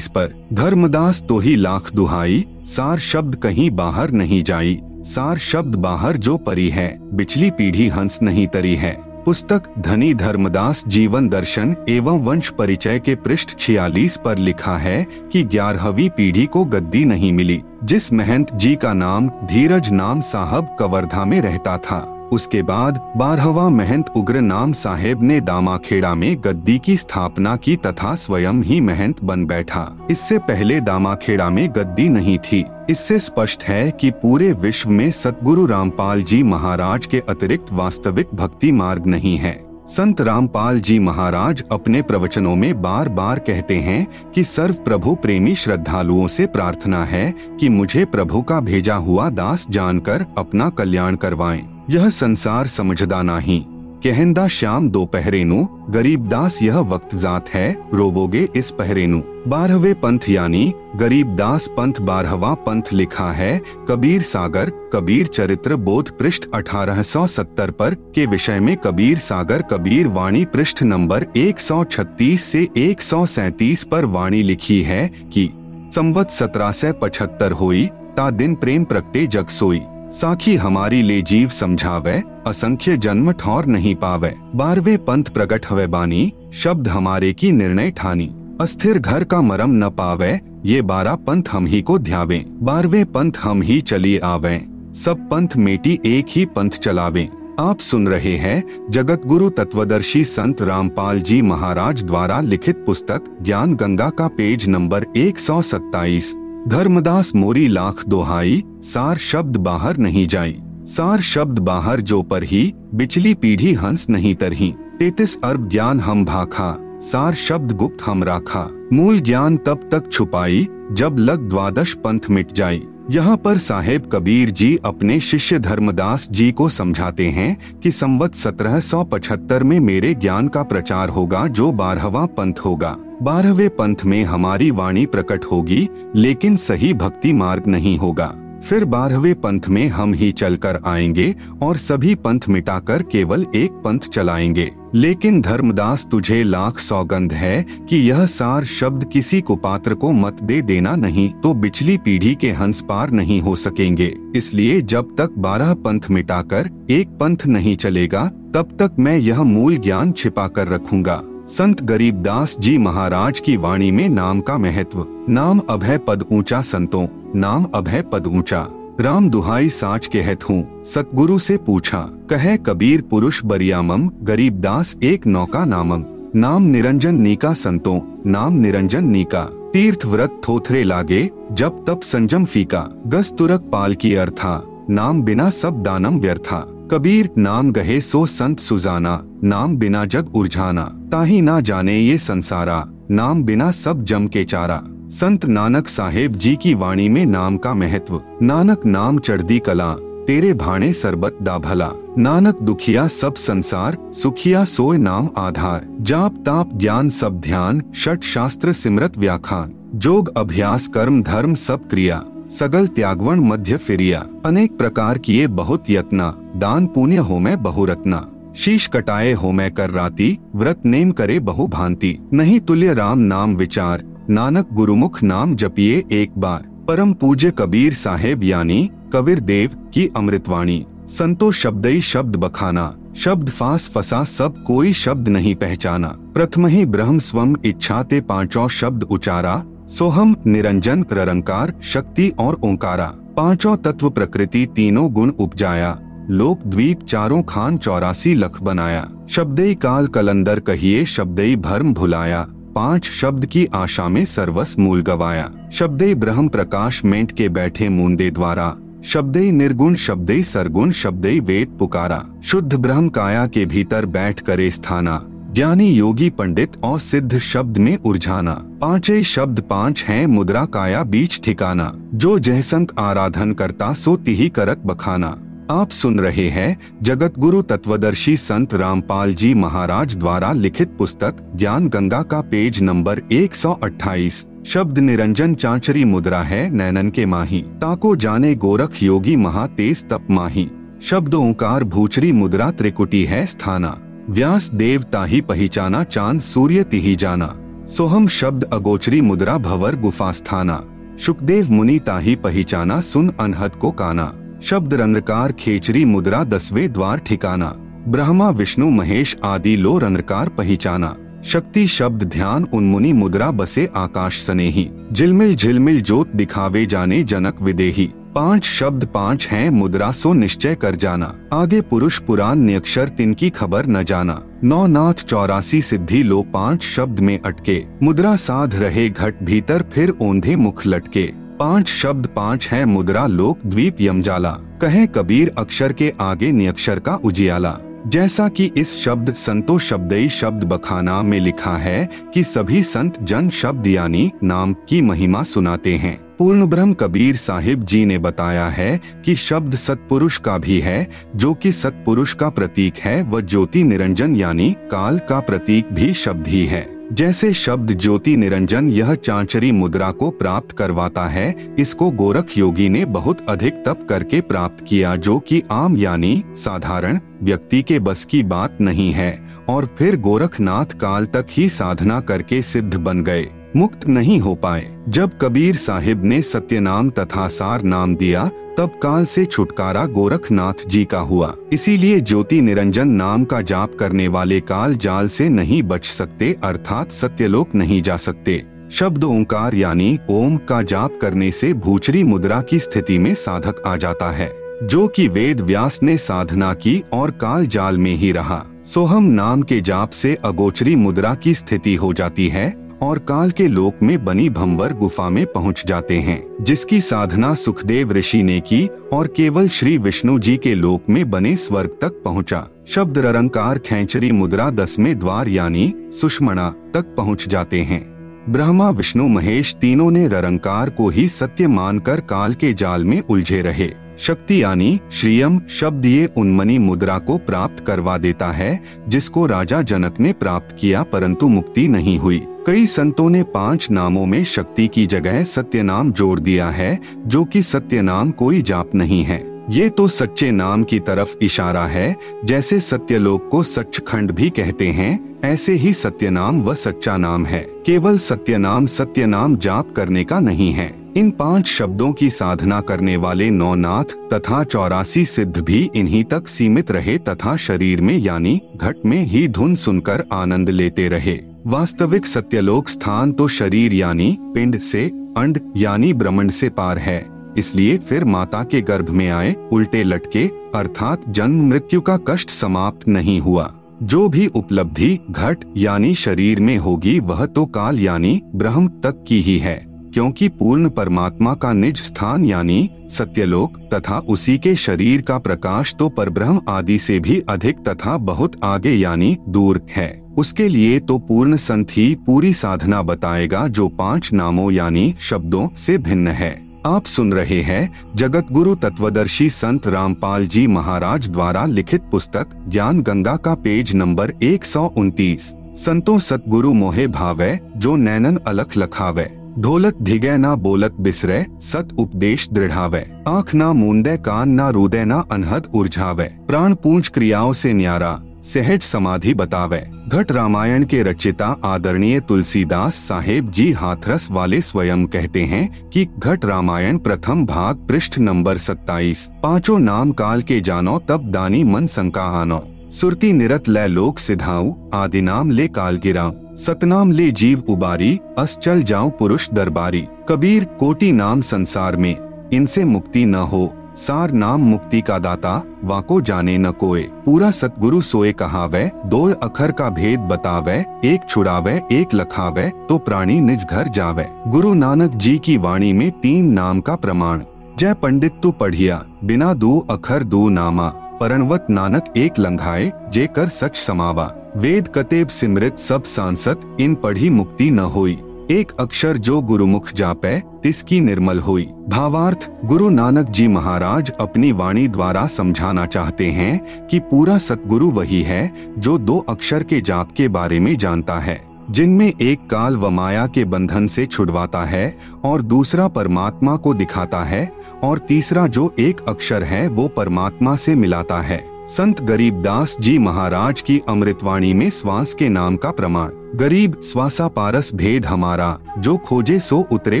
पर धर्मदास तो ही लाख दुहाई सार शब्द कहीं बाहर नहीं जाई। सार शब्द बाहर जो परी है, बिचली पीढ़ी हंस नहीं तरी है। पुस्तक धनी धर्मदास जीवन दर्शन एवं वंश परिचय के पृष्ठ छियालीस पर लिखा है कि ग्यारहवीं पीढ़ी को गद्दी नहीं मिली, जिस महंत जी का नाम धीरज नाम साहब कवर्धा में रहता था। उसके बाद बारहवा महंत उग्र नाम साहेब ने दामाखेड़ा में गद्दी की स्थापना की तथा स्वयं ही महंत बन बैठा। इससे पहले दामाखेड़ा में गद्दी नहीं थी। इससे स्पष्ट है कि पूरे विश्व में सतगुरु रामपाल जी महाराज के अतिरिक्त वास्तविक भक्ति मार्ग नहीं है। संत रामपाल जी महाराज अपने प्रवचनों में बार बार कहते हैं कि सर्व प्रभु प्रेमी श्रद्धालुओं से प्रार्थना है कि मुझे प्रभु का भेजा हुआ दास जानकर अपना कल्याण करवाएँ। यह संसार समझदा नहीं कहंदा श्याम दो पहरेनु गरीब दास यह वक्त जात है रोबोगे इस पहरेनु। बारहवे पंथ यानी, गरीब दास पंथ बारहवा पंथ लिखा है, कबीर सागर, कबीर चरित्र बोध पृष्ठ 1870 पर, के विषय में कबीर सागर, कबीर वाणी पृष्ठ नंबर 136 से 137 पर वाणी लिखी है कि, संवत सत्रह से पचहत्तर हुई, ता दिन प्रेम प्रकटे जग सोई। साखी हमारी ले जीव समझावे, असंख्य जन्म ठौर नहीं पावे। बारवे पंथ प्रकट हवे बानी, शब्द हमारे की निर्णय ठानी। अस्थिर घर का मरम न पावे, ये बारह पंथ हम ही को ध्यावे। बारहवें पंथ हम ही चली आवे, सब पंथ मेटी एक ही पंथ चलावे। आप सुन रहे हैं जगत गुरु तत्वदर्शी संत रामपाल जी महाराज द्वारा लिखित पुस्तक, ज्ञान गंगा का पेज नंबर एक सौ सत्ताईस। धर्मदास मोरी लाख दोहाई, सार शब्द बाहर नहीं जाई। सार शब्द बाहर जो पर ही बिचली पीढ़ी हंस नहीं तरही। तैतीस अर्ब ज्ञान हम भाखा, सार शब्द गुप्त हम राखा। मूल ज्ञान तब तक छुपाई, जब लग द्वादश पंथ मिट जाई। यहाँ पर साहेब कबीर जी अपने शिष्य धर्मदास जी को समझाते हैं कि संवत 1775 में मेरे ज्ञान का प्रचार होगा जो बारहवा पंथ होगा। बारहवें पंथ में हमारी वाणी प्रकट होगी, लेकिन सही भक्ति मार्ग नहीं होगा। फिर बारहवें पंथ में हम ही चलकर आएँगे, और सभी पंथ मिटाकर केवल एक पंथ चलाएँगे। लेकिन धर्मदास, तुझे लाख सौगंध है कि यह सार शब्द किसी को पात्र को मत दे देना नहीं तो बिचली पीढ़ी के हंस पार नहीं हो सकेंगे। इसलिए जब तक बारह पंथ मिटाकर एक पंथ नहीं चलेगा, तब तक मैं यह मूल ज्ञान छिपा कर रखूँगा। संत गरीबदास जी महाराज की वाणी में नाम का महत्व। नाम अभय पद ऊँचा संतों, नाम अभय पद ऊँचा। राम दुहाई साच कहत हूँ, सतगुरु से पूछा, कहे कबीर पुरुष बरियामम गरीबदास एक नौका नामम। नाम निरंजन नीका संतों, नाम निरंजन नीका। तीर्थ व्रत थोथरे लागे जब तब संजम फीका। गस तुरक पाल की अर्था, नाम बिना सब दानम व्यर्था। कबीर नाम गहे सो संत सुजाना, नाम बिना जग उर्झाना, ताही ना जाने ये संसारा, नाम बिना सब जम के चारा। संत नानक साहेब जी की वाणी में नाम का महत्व, नानक नाम चढ़दी कला, तेरे भाणे सरबत दा भला। नानक दुखिया सब संसार, सुखिया सोय नाम आधार। जाप ताप ज्ञान सब ध्यान, षट शास्त्र सिमरत व्याख्यान जोग अभ्यास कर्म धर्म सब क्रिया। सगल त्यागवण मध्य फिरिया। अनेक प्रकार किए बहुत यत्ना। दान पुण्य हो मैं बहुरत्ना शीश कटाए हो मैं कर राती। व्रत नेम करे बहु भांति। नहीं तुल्य राम नाम विचार। नानक गुरुमुख नाम जपिए एक बार। परम पूज्य कबीर साहेब यानी, कबीर देव की अमृतवाणी। संतो शब्दई शब्द बखाना। शब्द फास फसा सब कोई शब्द नहीं पहचाना। प्रथम ही ब्रह्म स्वम इच्छा ते पाँचों शब्द उचारा। सोहम निरंजन रंकार शक्ति और ओंकारा, पाँचों तत्व प्रकृति तीनों गुण उपजाया। लोक द्वीप चारों खान चौरासी लख बनाया। शब्दई काल कलंदर कहिए, शब्दई भर्म भुलाया। पाँच शब्द की आशा में सर्वस मूल गवाया। शब्दई ब्रह्म प्रकाश मेंट के बैठे मुंदे द्वारा। शब्दई निर्गुण, शब्दई सरगुण, शब्दई वेद पुकारा। शुद्ध ब्रह्म काया के भीतर बैठ करे स्थाना। ज्ञानी योगी पंडित और सिद्ध शब्द में उर्झाना। पांचे शब्द पाँच हैं मुद्रा काया बीच ठिकाना। जो जयसंक आराधन करता सो तिही करत बखाना। आप सुन रहे हैं जगत गुरु तत्वदर्शी संत रामपाल जी महाराज द्वारा लिखित पुस्तक ज्ञान गंगा का पेज नंबर 128 शब्द निरंजन चांचरी मुद्रा है नैनन के माही। ताको जाने गोरख योगी महा तेज तप माही। शब्द ओंकार भूचरी मुद्रा त्रिकुटी है स्थाना। व्यास देव ताही पहचाना, चाँद सूर्य तिही जाना। सोहम शब्द अगोचरी मुद्रा भवर गुफा स्थाना सुखदेव मुनि ताही पहचाना, सुन अनहत को काना। शब्द रंगकार खेचरी मुद्रा, दसवे द्वार ठिकाना। ब्रह्मा, विष्णु, महेश आदि लो रंगकार पहचाना। शक्ति शब्द ध्यान उन्मुनि मुद्रा बसे आकाश सनेही। झिलमिल झिलमिल जोत दिखावे जाने जनक विदेही। पाँच शब्द पाँच हैं मुद्रा सो निश्चय कर जाना। आगे पुरुष पुराण नियक्षर तिनकी खबर न जाना। नौ नाथ चौरासी सिद्धि लो पाँच शब्द में अटके। मुद्रा साध रहे घट भीतर फिर ओंधे मुख लटके। पाँच शब्द पाँच है मुद्रा लोक द्वीप यमजाला। कहे कबीर अक्षर के आगे नियक्षर का उजियाला। जैसा कि इस शब्द संतो शब्दई शब्द बखाना में लिखा है कि सभी संत जन शब्द यानी नाम की महिमा सुनाते हैं। पूर्ण ब्रह्म कबीर साहिब जी ने बताया है कि शब्द सतपुरुष का भी है, जो कि सतपुरुष का प्रतीक है व ज्योति निरंजन यानी काल का प्रतीक भी शब्द ही है। जैसे शब्द ज्योति निरंजन यह चांचरी मुद्रा को प्राप्त करवाता है, इसको गोरख योगी ने बहुत अधिक तप करके प्राप्त किया जो कि आम यानी साधारण व्यक्ति के बस की बात नहीं है, और फिर गोरखनाथ काल तक ही साधना करके सिद्ध बन गए। मुक्त नहीं हो पाए। जब कबीर साहिब ने सत्यनाम तथा सार नाम दिया, तब काल से छुटकारा गोरखनाथ जी का हुआ। इसीलिए ज्योति निरंजन नाम का जाप करने वाले काल जाल से नहीं बच सकते, अर्थात सत्यलोक नहीं जा सकते। शब्द ओंकार यानी ओम का जाप करने से भूचरी मुद्रा की स्थिति में साधक आ जाता है, जो कि वेद व्यास ने साधना की और काल जाल में ही रहा। सोहम नाम के जाप से अगोचरी मुद्रा की स्थिति हो जाती है और काल के लोक में बनी भंबर गुफा में पहुँच जाते हैं, जिसकी साधना सुखदेव ऋषि ने की और केवल श्री विष्णु जी के लोक में बने स्वर्ग तक पहुँचा। शब्द ररंकार खेचरी मुद्रा दसवें द्वार यानी सुषमणा तक पहुँच जाते हैं। ब्रह्मा, विष्णु, महेश तीनों ने ररंकार को ही सत्य मानकर काल के जाल में उलझे रहे। शक्ति यानी श्रीयम शब्द ये उन्मनी मुद्रा को प्राप्त करवा देता है, जिसको राजा जनक ने प्राप्त किया परंतु मुक्ति नहीं हुई। कई संतों ने पाँच नामों में शक्ति की जगह सत्य नाम जोड़ दिया है, जो कि सत्य नाम कोई जाप नहीं है। ये तो सच्चे नाम की तरफ़ इशारा है, जैसे सत्यलोक को सचखंड भी कहते हैं, ऐसे ही सत्य नाम व सच्चा नाम है। केवल सत्य नाम सत्य नाम जाप करने का नहीं है। इन पाँच शब्दों की साधना करने वाले नौनाथ तथा चौरासी सिद्ध भी इन्हीं तक सीमित रहे तथा शरीर में यानी घट में ही धुन सुनकर आनंद लेते रहे। वास्तविक सत्यलोक स्थान तो शरीर यानी पिंड से, अंड यानी ब्रह्मंड से पार है। इसलिए फिर माता के गर्भ में आए, उल्टे लटके, अर्थात जन्म मृत्यु का कष्ट समाप्त नहीं हुआ। जो भी उपलब्धि, घट यानी शरीर में होगी, वह तो काल यानी ब्रह्म तक की ही है। क्योंकि पूर्ण परमात्मा का निज स्थान यानी सत्यलोक तथा उसी के शरीर का प्रकाश तो परब्रह्म आदि से भी अधिक तथा बहुत आगे यानी दूर है। उसके लिए तो पूर्ण संत ही पूरी साधना बताएगा जो पाँच नामों यानी शब्दों से भिन्न है। आप सुन रहे हैं जगत गुरु तत्वदर्शी संत रामपाल जी महाराज द्वारा लिखित पुस्तक ज्ञान गंगा का पेज नंबर एक सौ उनतीस। संतों सतगुरु मोहे भावे, जो नैनन अलख लखावे। ढोलक धिगे ना बोलत बिसरे, सत उपदेश दृढ़ावे। आँख ना मूंदे, कान ना रूदे, ना अनहद उर्झावे। प्राण पूंज क्रियाओं से न्यारा, सहज समाधि बतावे। घट रामायण के रचिता आदरणीय तुलसीदास साहेब जी हाथरस वाले स्वयं कहते हैं कि घट रामायण प्रथम भाग पृष्ठ नंबर 27 पाँचों नाम काल के जानो, तब दानी मन संका आनो सुरती निरत लय लोक सिधाऊ, आदि नाम ले काल गिराऊ। सतनाम ले जीव उबारी, अस चल जाऊँ पुरुष दरबारी। कबीर, कोटि नाम संसार में। इनसे मुक्ति न हो। सार नाम मुक्ति का दाता, वाको जाने न कोय पूरा सतगुरु सोए कहावे दो अखर का भेद बतावे, एक छुड़ावे, एक लखावे तो प्राणी निज घर जावे। गुरु नानक जी की वाणी में तीन नाम का प्रमाण। जय पंडित तू पढ़िया, बिना दो अखर दो नामा। परनवत नानक एक लंघाए, जे कर सच समावा। वेद कतेब सिमृत सब सांसत, इन पढ़ी मुक्ति न होई। एक अक्षर जो गुरुमुख जापे, तिसकी निर्मल हुई। भावार्थ, गुरु नानक जी महाराज अपनी वाणी द्वारा समझाना चाहते हैं कि पूरा सतगुरु वही है, जो दो अक्षर के जाप के बारे में जानता है, जिनमें एक काल व माया के बंधन से छुड़वाता है, और दूसरा परमात्मा को दिखाता है, और तीसरा जो एक अक्षर है, वो परमात्मा से मिलाता है। संत गरीबदास जी महाराज की अमृतवाणी में श्वास के नाम का प्रमाण। गरीब स्वासा पारस भेद हमारा, जो खोजे सो उतरे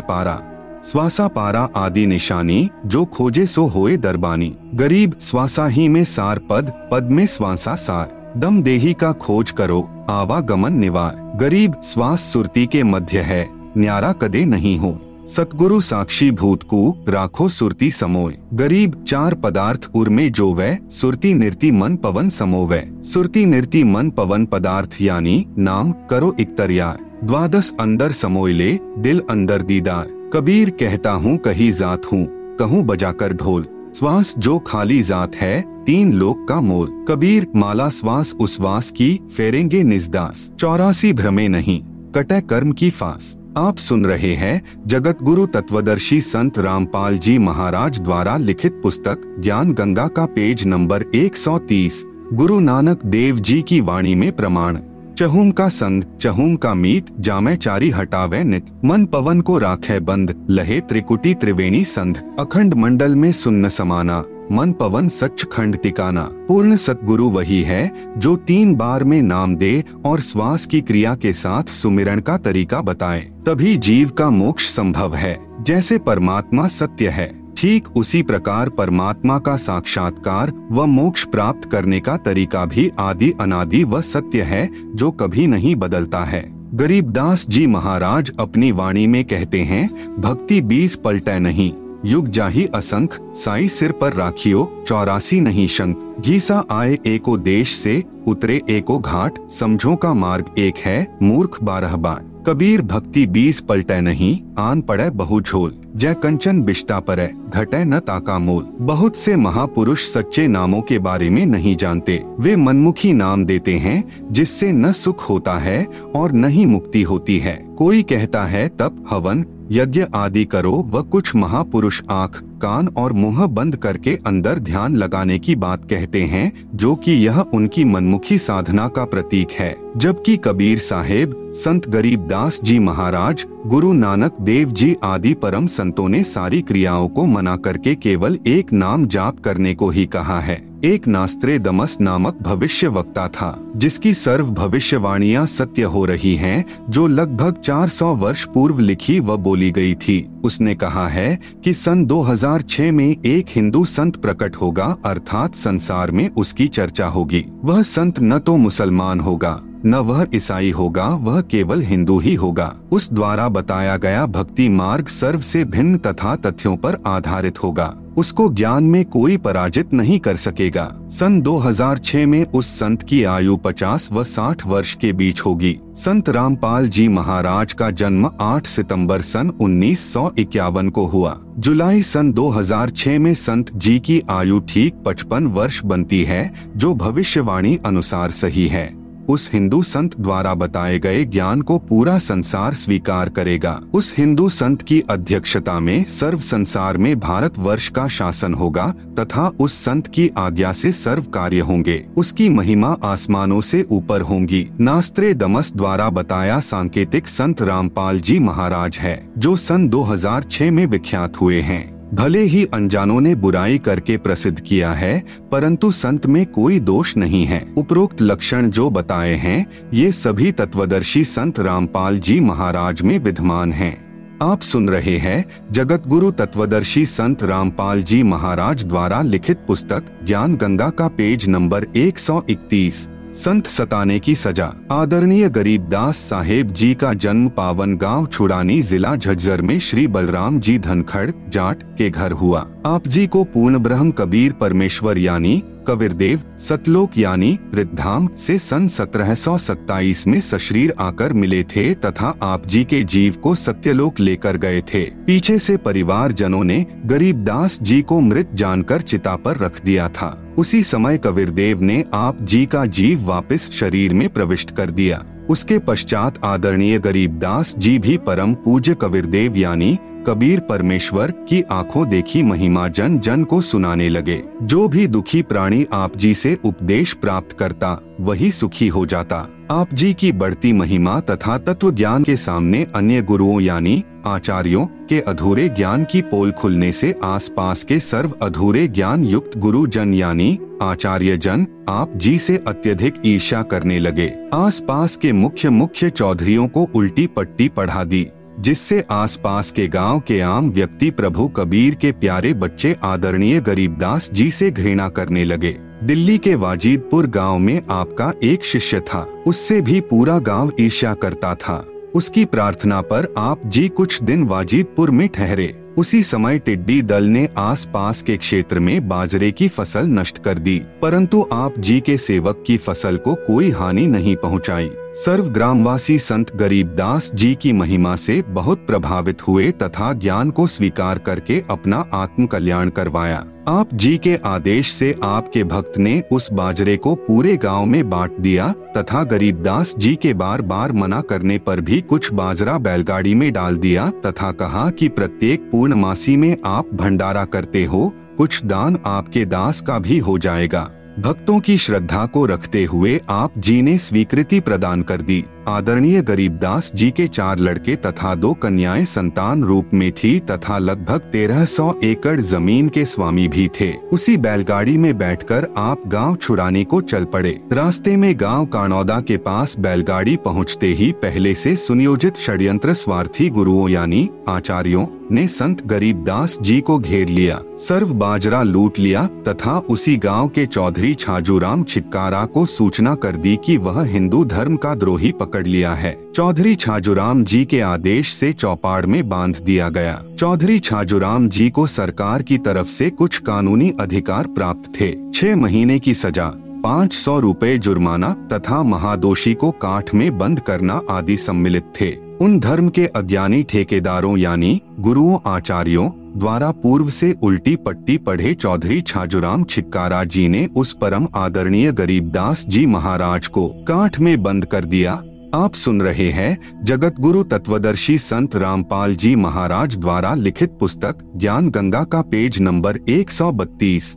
पारा। स्वासा पारा आदि निशानी, जो खोजे सो होए दरबानी। गरीब स्वासा ही में सार पद पद में स्वासा सार। दम देही का खोज करो, आवागमन निवार। गरीब श्वास सुरती के मध्य है, न्यारा कदे नहीं हो। सतगुरु साक्षी भूत को राखो सुरती समोय गरीब चार पदार्थ उर्मे जो वै सुरती निर्ति मन पवन समोवै। सुरती निर्ति मन पवन पदार्थ यानी नाम करो इकतरिया द्वादश अंदर समोय ले, दिल अंदर दीदार। कबीर कहता हूँ, कही जात हूँ, कहूँ बजाकर ढोल। श्वास जो खाली जात है, तीन लोक का मोल। कबीर, माला श्वास उश्वास की, फेरेंगे निजदास। चौरासी भ्रमे नहीं, कटे कर्म की फास। आप सुन रहे हैं जगत गुरु तत्वदर्शी संत रामपाल जी महाराज द्वारा लिखित पुस्तक ज्ञान गंगा का पेज नंबर 130 गुरु नानक देव जी की वाणी में प्रमाण। चहुम का संग, चहुम का मीत, जामे चारी हटावे नित। मन पवन को राखे बंद, लहे त्रिकुटी त्रिवेणी संध। अखंड मंडल में सुन्न समाना। मन पवन सच खंड टिकाना। पूर्ण सतगुरु वही है, जो तीन बार में नाम दे और श्वास की क्रिया के साथ सुमिरण का तरीका बताए। तभी जीव का मोक्ष संभव है, जैसे परमात्मा सत्य है। ठीक उसी प्रकार परमात्मा का साक्षात्कार व मोक्ष प्राप्त करने का तरीका भी आदि अनादि व सत्य है, जो कभी नहीं बदलता है। गरीबदास जी महाराज अपनी वाणी में कहते हैं, भक्ति बीस पलटे नहीं युग जाही असंख, साई सिर पर राखियो, चौरासी नहीं शंख। घीसा आए एको देश से, उतरे एको घाट। समझो का मार्ग एक है, मूर्ख बारह बार कबीर भक्ति बीस पलटे नहीं, आन पड़े बहु झोल। जय कंचन बिष्टा पर, घटे न ताका मोल। बहुत से महापुरुष सच्चे नामों के बारे में नहीं जानते। वे मनमुखी नाम देते हैं, जिससे न सुख होता है, और न ही मुक्ति होती है। कोई कहता है, तप, हवन यज्ञ आदि करो व कुछ महापुरुष आँख, कान और मुँह बंद करके अंदर ध्यान लगाने की बात कहते हैं, जो कि यह उनकी मनमुखी साधना का प्रतीक है। जबकि कबीर साहेब संत गरीब दास जी महाराज गुरु नानक देव जी आदि परम संतों ने सारी क्रियाओं को मना करके केवल एक नाम जाप करने को ही कहा है। एक नास्त्रे दमस नामक भविष्य वक्ता था जिसकी सर्व भविष्यवाणियाँ सत्य हो रही हैं, जो लगभग 400 वर्ष पूर्व लिखी व बोली गई थी। उसने कहा है कि सन 2006 में एक हिंदू संत प्रकट होगा अर्थात संसार में उसकी चर्चा होगी। वह संत न तो मुसलमान होगा न वह ईसाई होगा, वह केवल हिंदू ही होगा। उस द्वारा बताया गया भक्ति मार्ग सर्व से भिन्न तथा तथ्यों पर आधारित होगा। उसको ज्ञान में कोई पराजित नहीं कर सकेगा। सन 2006 में उस संत की आयु 50 व 60 वर्ष के बीच होगी। संत रामपाल जी महाराज का जन्म 8 सितंबर सन उन्नीस सौ इक्यावन को हुआ। जुलाई सन 2006 में संत जी की आयु ठीक 55 वर्ष बनती है, जो भविष्यवाणी अनुसार सही है। उस हिंदू संत द्वारा बताए गए ज्ञान को पूरा संसार स्वीकार करेगा। उस हिंदू संत की अध्यक्षता में सर्व संसार में भारत वर्ष का शासन होगा, तथा उस संत की आज्ञा से सर्व कार्य होंगे। उसकी महिमा आसमानों से ऊपर होंगी। नास्त्रे दमस द्वारा बताया सांकेतिक संत रामपाल जी महाराज है, जो सन 2006 में विख्यात हुए हैं। भले ही अनजानों ने बुराई करके प्रसिद्ध किया है, परंतु संत में कोई दोष नहीं है उपरोक्त लक्षण जो बताए हैं, ये सभी तत्वदर्शी संत रामपाल जी महाराज में विद्यमान हैं। आप सुन रहे हैं जगत गुरु तत्वदर्शी संत रामपाल जी महाराज द्वारा लिखित पुस्तक ज्ञान गंगा का पेज नंबर 131 संत सताने की सजा। आदरणीय गरीब दास साहेब जी का जन्म पावन गाँव छुड़ानी जिला झज्जर में श्री बलराम जी धनखड़ जाट के घर हुआ। आप जी को पूर्ण ब्रह्म कबीर परमेश्वर यानी कबीरदेव, सतलोक यानी रिद्धाम से सन 1727 में सशरीर आकर मिले थे तथा आप जी के जीव को सत्यलोक लेकर गए थे। पीछे से परिवार जनों ने गरीब दास जी को मृत जानकर चिता पर रख दिया था। उसी समय कबीरदेव ने आप जी का जीव वापस शरीर में प्रविष्ट कर दिया। उसके पश्चात आदरणीय गरीबदास जी भी परम पूज्य कबीरदेव यानी कबीर परमेश्वर की आँखों देखी महिमा जन जन को सुनाने लगे। जो भी दुखी प्राणी आप जी से उपदेश प्राप्त करता, वही सुखी हो जाता। आप जी की बढ़ती महिमा तथा तत्व ज्ञान के सामने अन्य गुरुओं यानी आचार्यों के अधूरे ज्ञान की पोल खुलने से आसपास के सर्व अधूरे ज्ञान युक्त गुरु जन यानी आचार्य जन आप जी से अत्यधिक ईर्ष्या करने लगे। आसपास के मुख्य मुख्य चौधरियों को उल्टी पट्टी पढ़ा दी। जिससे आसपास के गाँव के आम व्यक्ति प्रभु कबीर के प्यारे बच्चे आदरणीय गरीबदास जी से घृणा करने लगे। दिल्ली के वाजिदपुर गाँव में आपका एक शिष्य था। उससे भी पूरा गाँव ईर्ष्या करता था। उसकी प्रार्थना पर आप जी कुछ दिन वाजिदपुर में ठहरे। उसी समय टिड्डी दल ने आसपास के क्षेत्र में बाजरे की फ़सल नष्ट कर दी। परंतु आप जी के सेवक की फ़सल को कोई हानि नहीं पहुंचाई। सर्व ग्रामवासी संत गरीबदास जी की महिमा से बहुत प्रभावित हुए तथा ज्ञान को स्वीकार करके अपना आत्म कल्याण करवाया। आप जी के आदेश से आपके भक्त ने उस बाजरे को पूरे गाँव में बांट दिया तथा गरीबदास जी के बार बार मना करने पर भी कुछ बाजरा बैलगाड़ी में डाल दिया तथा कहा कि प्रत्येक पूर्णमासी में आप भंडारा करते हो, कुछ दान आपके दास का भी हो जाएगा। भक्तों की श्रद्धा को रखते हुए आप जी ने स्वीकृति प्रदान कर दी। आदरणीय गरीबदास जी के चार लड़के तथा दो कन्याएँ संतान रूप में थी तथा लगभग तेरह सौ एकड़ ज़मीन के स्वामी भी थे। उसी बैलगाड़ी में बैठकर आप गाँव छुड़ाने को चल पड़े। रास्ते में गाँव कानौदा के पास बैलगाड़ी पहुँचते ही पहले से सुनियोजित षड्यंत्र स्वार्थी गुरुओं यानी आचार्यों ने संत गरीबदास जी को घेर लिया। सर्व बाजरा लूट लिया तथा उसी गाँव के चौधरी छाजूराम छिक्कारा को सूचना कर दी कि वह हिंदू धर्म का द्रोही पकड़ पकड़ लिया है। चौधरी छाजूराम जी के आदेश से चौपाड़ में बाँध दिया गया। चौधरी छाजूराम जी को सरकार की तरफ़ से कुछ कानूनी अधिकार प्राप्त थे। छह महीने की सजा, पाँच सौ रूपए जुर्माना तथा महादोषी को काठ में बंद करना आदि सम्मिलित थे। उन धर्म के अज्ञानी ठेकेदारों यानी गुरुओं, आचार्यों द्वारा पूर्व से उल्टी पट्टी पढ़े चौधरी छाजूराम छिक्कारा जी ने उस परम आदरणीय गरीबदास जी महाराज को काठ में बंद कर दिया आप सुन रहे हैं जगत गुरु तत्वदर्शी संत रामपाल जी महाराज द्वारा लिखित पुस्तक ज्ञान गंगा का पेज नंबर 132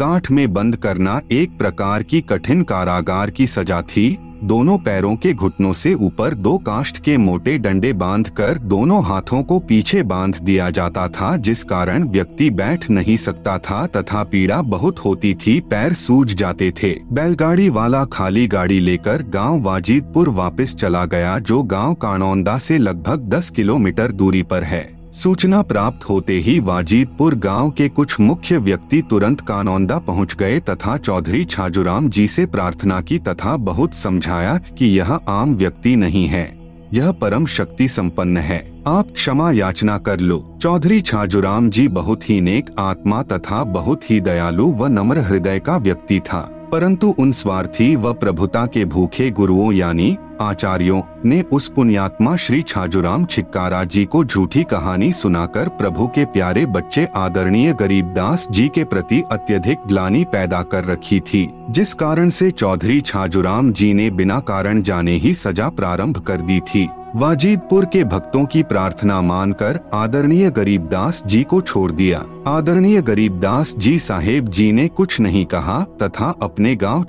काठ में बंद करना एक प्रकार की कठिन कारागार की सजा थी। दोनों पैरों के घुटनों से ऊपर दो काष्ठ के मोटे डंडे बांधकर दोनों हाथों को पीछे बाँध दिया जाता था, जिस कारण व्यक्ति बैठ नहीं सकता था तथा पीड़ा बहुत होती थी, पैर सूज जाते थे। बैलगाड़ी वाला खाली गाड़ी लेकर गाँव वाजिदपुर वापस चला गया, जो गाँव कानौंदा से लगभग 10 किलोमीटर दूरी पर है। सूचना प्राप्त होते ही वाजीदपुर गाँव के कुछ मुख्य व्यक्ति तुरंत कानौंदा पहुँच गए तथा चौधरी छाजूराम जी से प्रार्थना की तथा बहुत समझाया कि यह आम व्यक्ति नहीं है। यह परम शक्ति संपन्न है। आप क्षमा याचना कर लो। चौधरी छाजूराम जी बहुत ही नेक आत्मा तथा बहुत ही दयालु व नम्र हृदय का व्यक्ति था। परंतु उन स्वार्थी व प्रभुता के भूखे गुरुओं यानी आचार्यों ने उस पुण्यात्मा श्री छाजूराम छिक्कारा जी को झूठी कहानी सुनाकर प्रभु के प्यारे बच्चे आदरणीय गरीबदास जी के प्रति अत्यधिक ग्लानी पैदा कर रखी थी, जिस कारण से चौधरी छाजूराम जी ने बिना कारण जाने ही सजा प्रारंभ कर दी थी। वाजिदपुर के भक्तों की प्रार्थना मानकर आदरणीय गरीबदास जी को छोड़ दिया। आदरणीय गरीबदास जी साहेब जी ने कुछ नहीं कहा तथा अपने गाँव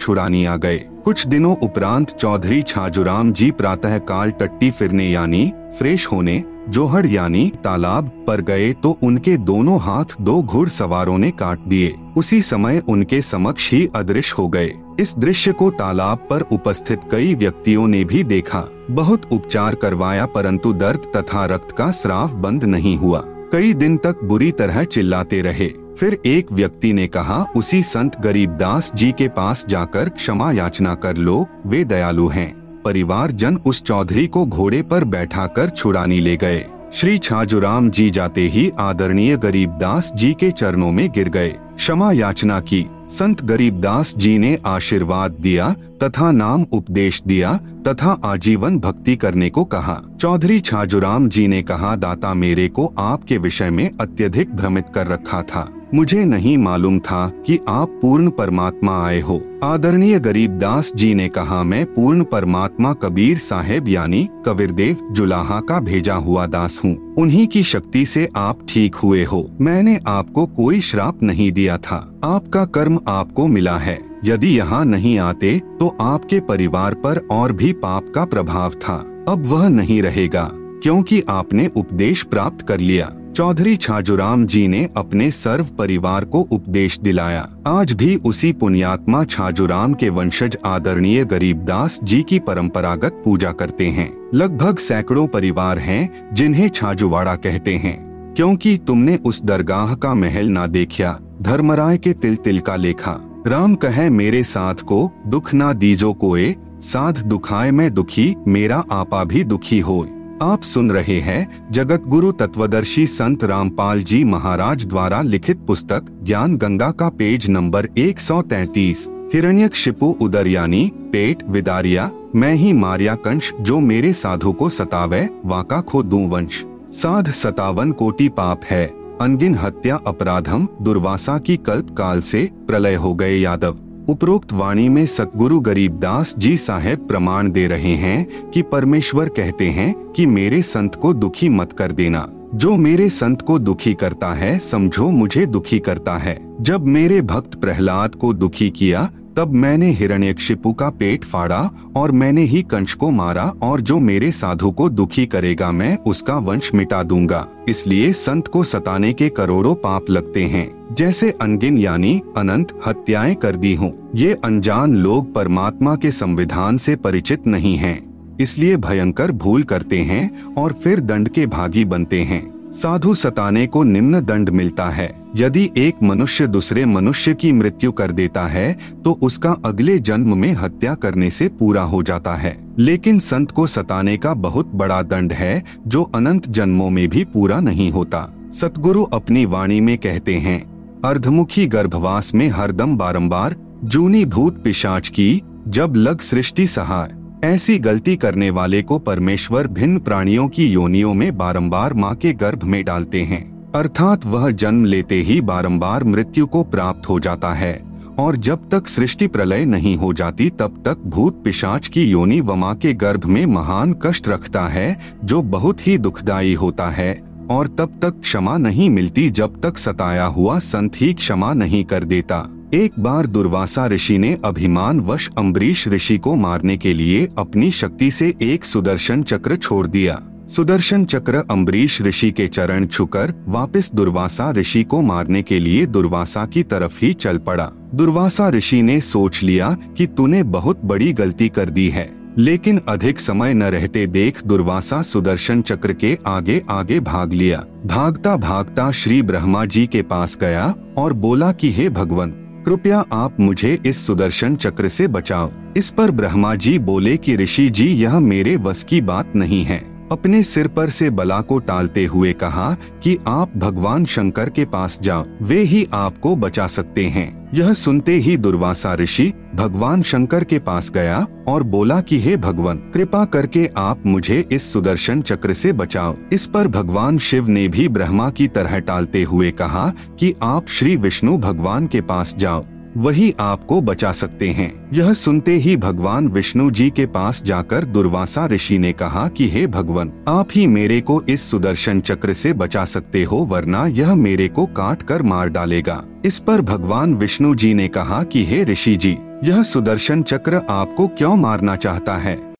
आ गए। कुछ दिनों उपरांत चौधरी छाजूराम जी प्रातः काल टट्टी फिरने यानी फ्रेश होने, जोहड़ यानी तालाब पर गए तो उनके दोनों हाथ दो घुड़ सवारों ने काट दिए। उसी समय उनके समक्ष ही अदृश्य हो गए। इस दृश्य को तालाब पर उपस्थित कई व्यक्तियों ने भी देखा। बहुत उपचार करवाया परंतु दर्द तथा रक्त का श्राव बंद नहीं हुआ। कई दिन तक बुरी तरह चिल्लाते रहे। फिर एक व्यक्ति ने कहा, उसी संत गरीबदास जी के पास जाकर क्षमा याचना कर लो, वे दयालु हैं। परिवार जन उस चौधरी को घोड़े पर बैठा कर छुड़ानी ले गए। श्री छाजुराम जी जाते ही आदरणीय गरीबदास जी के चरणों में गिर गए। क्षमा याचना की। संत गरीब दास जी ने आशीर्वाद दिया, तथा नाम उपदेश दिया, तथा आजीवन भक्ति करने को कहा। चौधरी छाजुराम जी ने कहा, दाता मेरे को आपके विषय में अत्यधिक भ्रमित कर रखा था। मुझे नहीं मालूम था कि आप पूर्ण परमात्मा आए हो। आदरणीय गरीब दास जी ने कहा, मैं पूर्ण परमात्मा कबीर साहेब यानी कबीरदेव जुलाहा का भेजा हुआ दास हूँ। उन्हीं की शक्ति से आप ठीक हुए हो। मैंने आपको कोई श्राप नहीं दिया था। आपका कर्म आपको मिला है। यदि यहाँ नहीं आते तो आपके परिवार पर और भी पाप का प्रभाव था। अब वह नहीं रहेगा, क्योंकि आपने उपदेश प्राप्त कर लिया। चौधरी छाजूराम जी ने अपने सर्व परिवार को उपदेश दिलाया। आज भी उसी पुण्यात्मा छाजूराम के वंशज आदरणीय गरीबदास जी की परंपरागत पूजा करते हैं। लगभग सैकड़ों परिवार हैं, जिन्हें छाजूवाड़ा कहते हैं। क्योंकि तुमने उस दरगाह का महल ना देखा धर्मराय के तिल तिल का लेखा। राम कहे, मेरे साथ को दुख ना दीजो कोए साध दुखाए मैं दुखी, मेरा आपा भी दुखी होए। आप सुन रहे हैं जगत गुरु तत्वदर्शी संत रामपाल जी महाराज द्वारा लिखित पुस्तक ज्ञान गंगा का पेज नंबर 133 हिरण्यक शिपु उदरयानी पेट विदारिया, मैं ही मारिया कंश जो मेरे साधु को सतावे, वाका खो दू वंश। साध सतावन कोटि पाप है। अनगिन हत्या अपराधम दुर्वासा की कल्प काल से प्रलय हो गए यादव। उपरोक्त वाणी में सतगुरु गरीबदास जी साहेब प्रमाण दे रहे हैं कि परमेश्वर कहते हैं कि मेरे संत को दुखी मत कर देना। जो मेरे संत को दुखी करता है, समझो मुझे दुखी करता है। जब मेरे भक्त प्रहलाद को दुखी किया तब मैंने हिरण्यक्षिपु का पेट फाड़ा और मैंने ही कंश को मारा और जो मेरे साधु को दुखी करेगा मैं उसका वंश मिटा दूँगा। इसलिए संत को सताने के करोड़ों पाप लगते हैं। जैसे अनगिन यानी अनंत हत्याएँ कर दी हूँ। ये अनजान लोग परमात्मा के संविधान से परिचित नहीं हैं, इसलिए भयंकर भूल करते हैं और फिर दंड के भागी बनते हैं। साधु सताने को निम्न दंड मिलता है। यदि एक मनुष्य दूसरे मनुष्य की मृत्यु कर देता है तो उसका अगले जन्म में हत्या करने से पूरा हो जाता है। लेकिन संत को सताने का बहुत बड़ा दंड है, जो अनंत जन्मों में भी पूरा नहीं होता। सतगुरु अपनी वाणी में कहते हैं, अर्धमुखी गर्भवास में हरदम बारंबार, जूनी भूत पिशाच की, जब लग सृष्टि सहार ऐसी गलती करने वाले को परमेश्वर भिन्न प्राणियों की योनियों में बारंबार माँ के गर्भ में डालते हैं। अर्थात वह जन्म लेते ही बारंबार मृत्यु को प्राप्त हो जाता है, और जब तक सृष्टि प्रलय नहीं हो जाती तब तक भूत पिशाच की योनि व माँ के गर्भ में महान कष्ट रखता है, जो बहुत ही दुखदायी होता है, और तब तक क्षमा नहीं मिलती जब तक सताया हुआ संत ही क्षमा नहीं कर देता। एक बार दुर्वासा ऋषि ने अभिमान वश अम्बरीश ऋषि को मारने के लिए अपनी शक्ति से एक सुदर्शन चक्र छोड़ दिया। सुदर्शन चक्र अम्बरीश ऋषि के चरण छुकर वापस दुर्वासा ऋषि को मारने के लिए दुर्वासा की तरफ़ ही चल पड़ा। दुर्वासा ऋषि ने सोच लिया कि तूने बहुत बड़ी गलती कर दी है, लेकिन अधिक समय न रहते देख दुर्वासा सुदर्शन चक्र के आगे आगे भाग लिया। भागता भागता श्री ब्रह्मा जी के पास गया और बोला कि, हे भगवान कृपया आप मुझे इस सुदर्शन चक्र से बचाओ। इस पर ब्रह्मा जी बोले कि ऋषि जी, यह मेरे वस की बात नहीं है। अपने सिर पर से बला को टालते हुए कहा कि आप भगवान शंकर के पास जाओ, वे ही आपको बचा सकते हैं। यह सुनते ही दुर्वासा ऋषि भगवान शंकर के पास गया और बोला कि हे भगवान, कृपा करके आप मुझे इस सुदर्शन चक्र से बचाओ। इस पर भगवान शिव ने भी ब्रह्मा की तरह टालते हुए कहा कि आप श्री विष्णु भगवान के पास जाओ। वही आपको बचा सकते हैं। यह सुनते ही भगवान विष्णु जी के पास जाकर दुर्वासा ऋषि ने कहा कि, हे भगवान, आप ही मेरे को इस सुदर्शन चक्र से बचा सकते हो, वरना यह मेरे को काट कर मार डालेगा। इस पर भगवान विष्णु जी ने कहा कि, हे ऋषि जी, यह सुदर्शन चक्र आपको क्यों मारना चाहता है?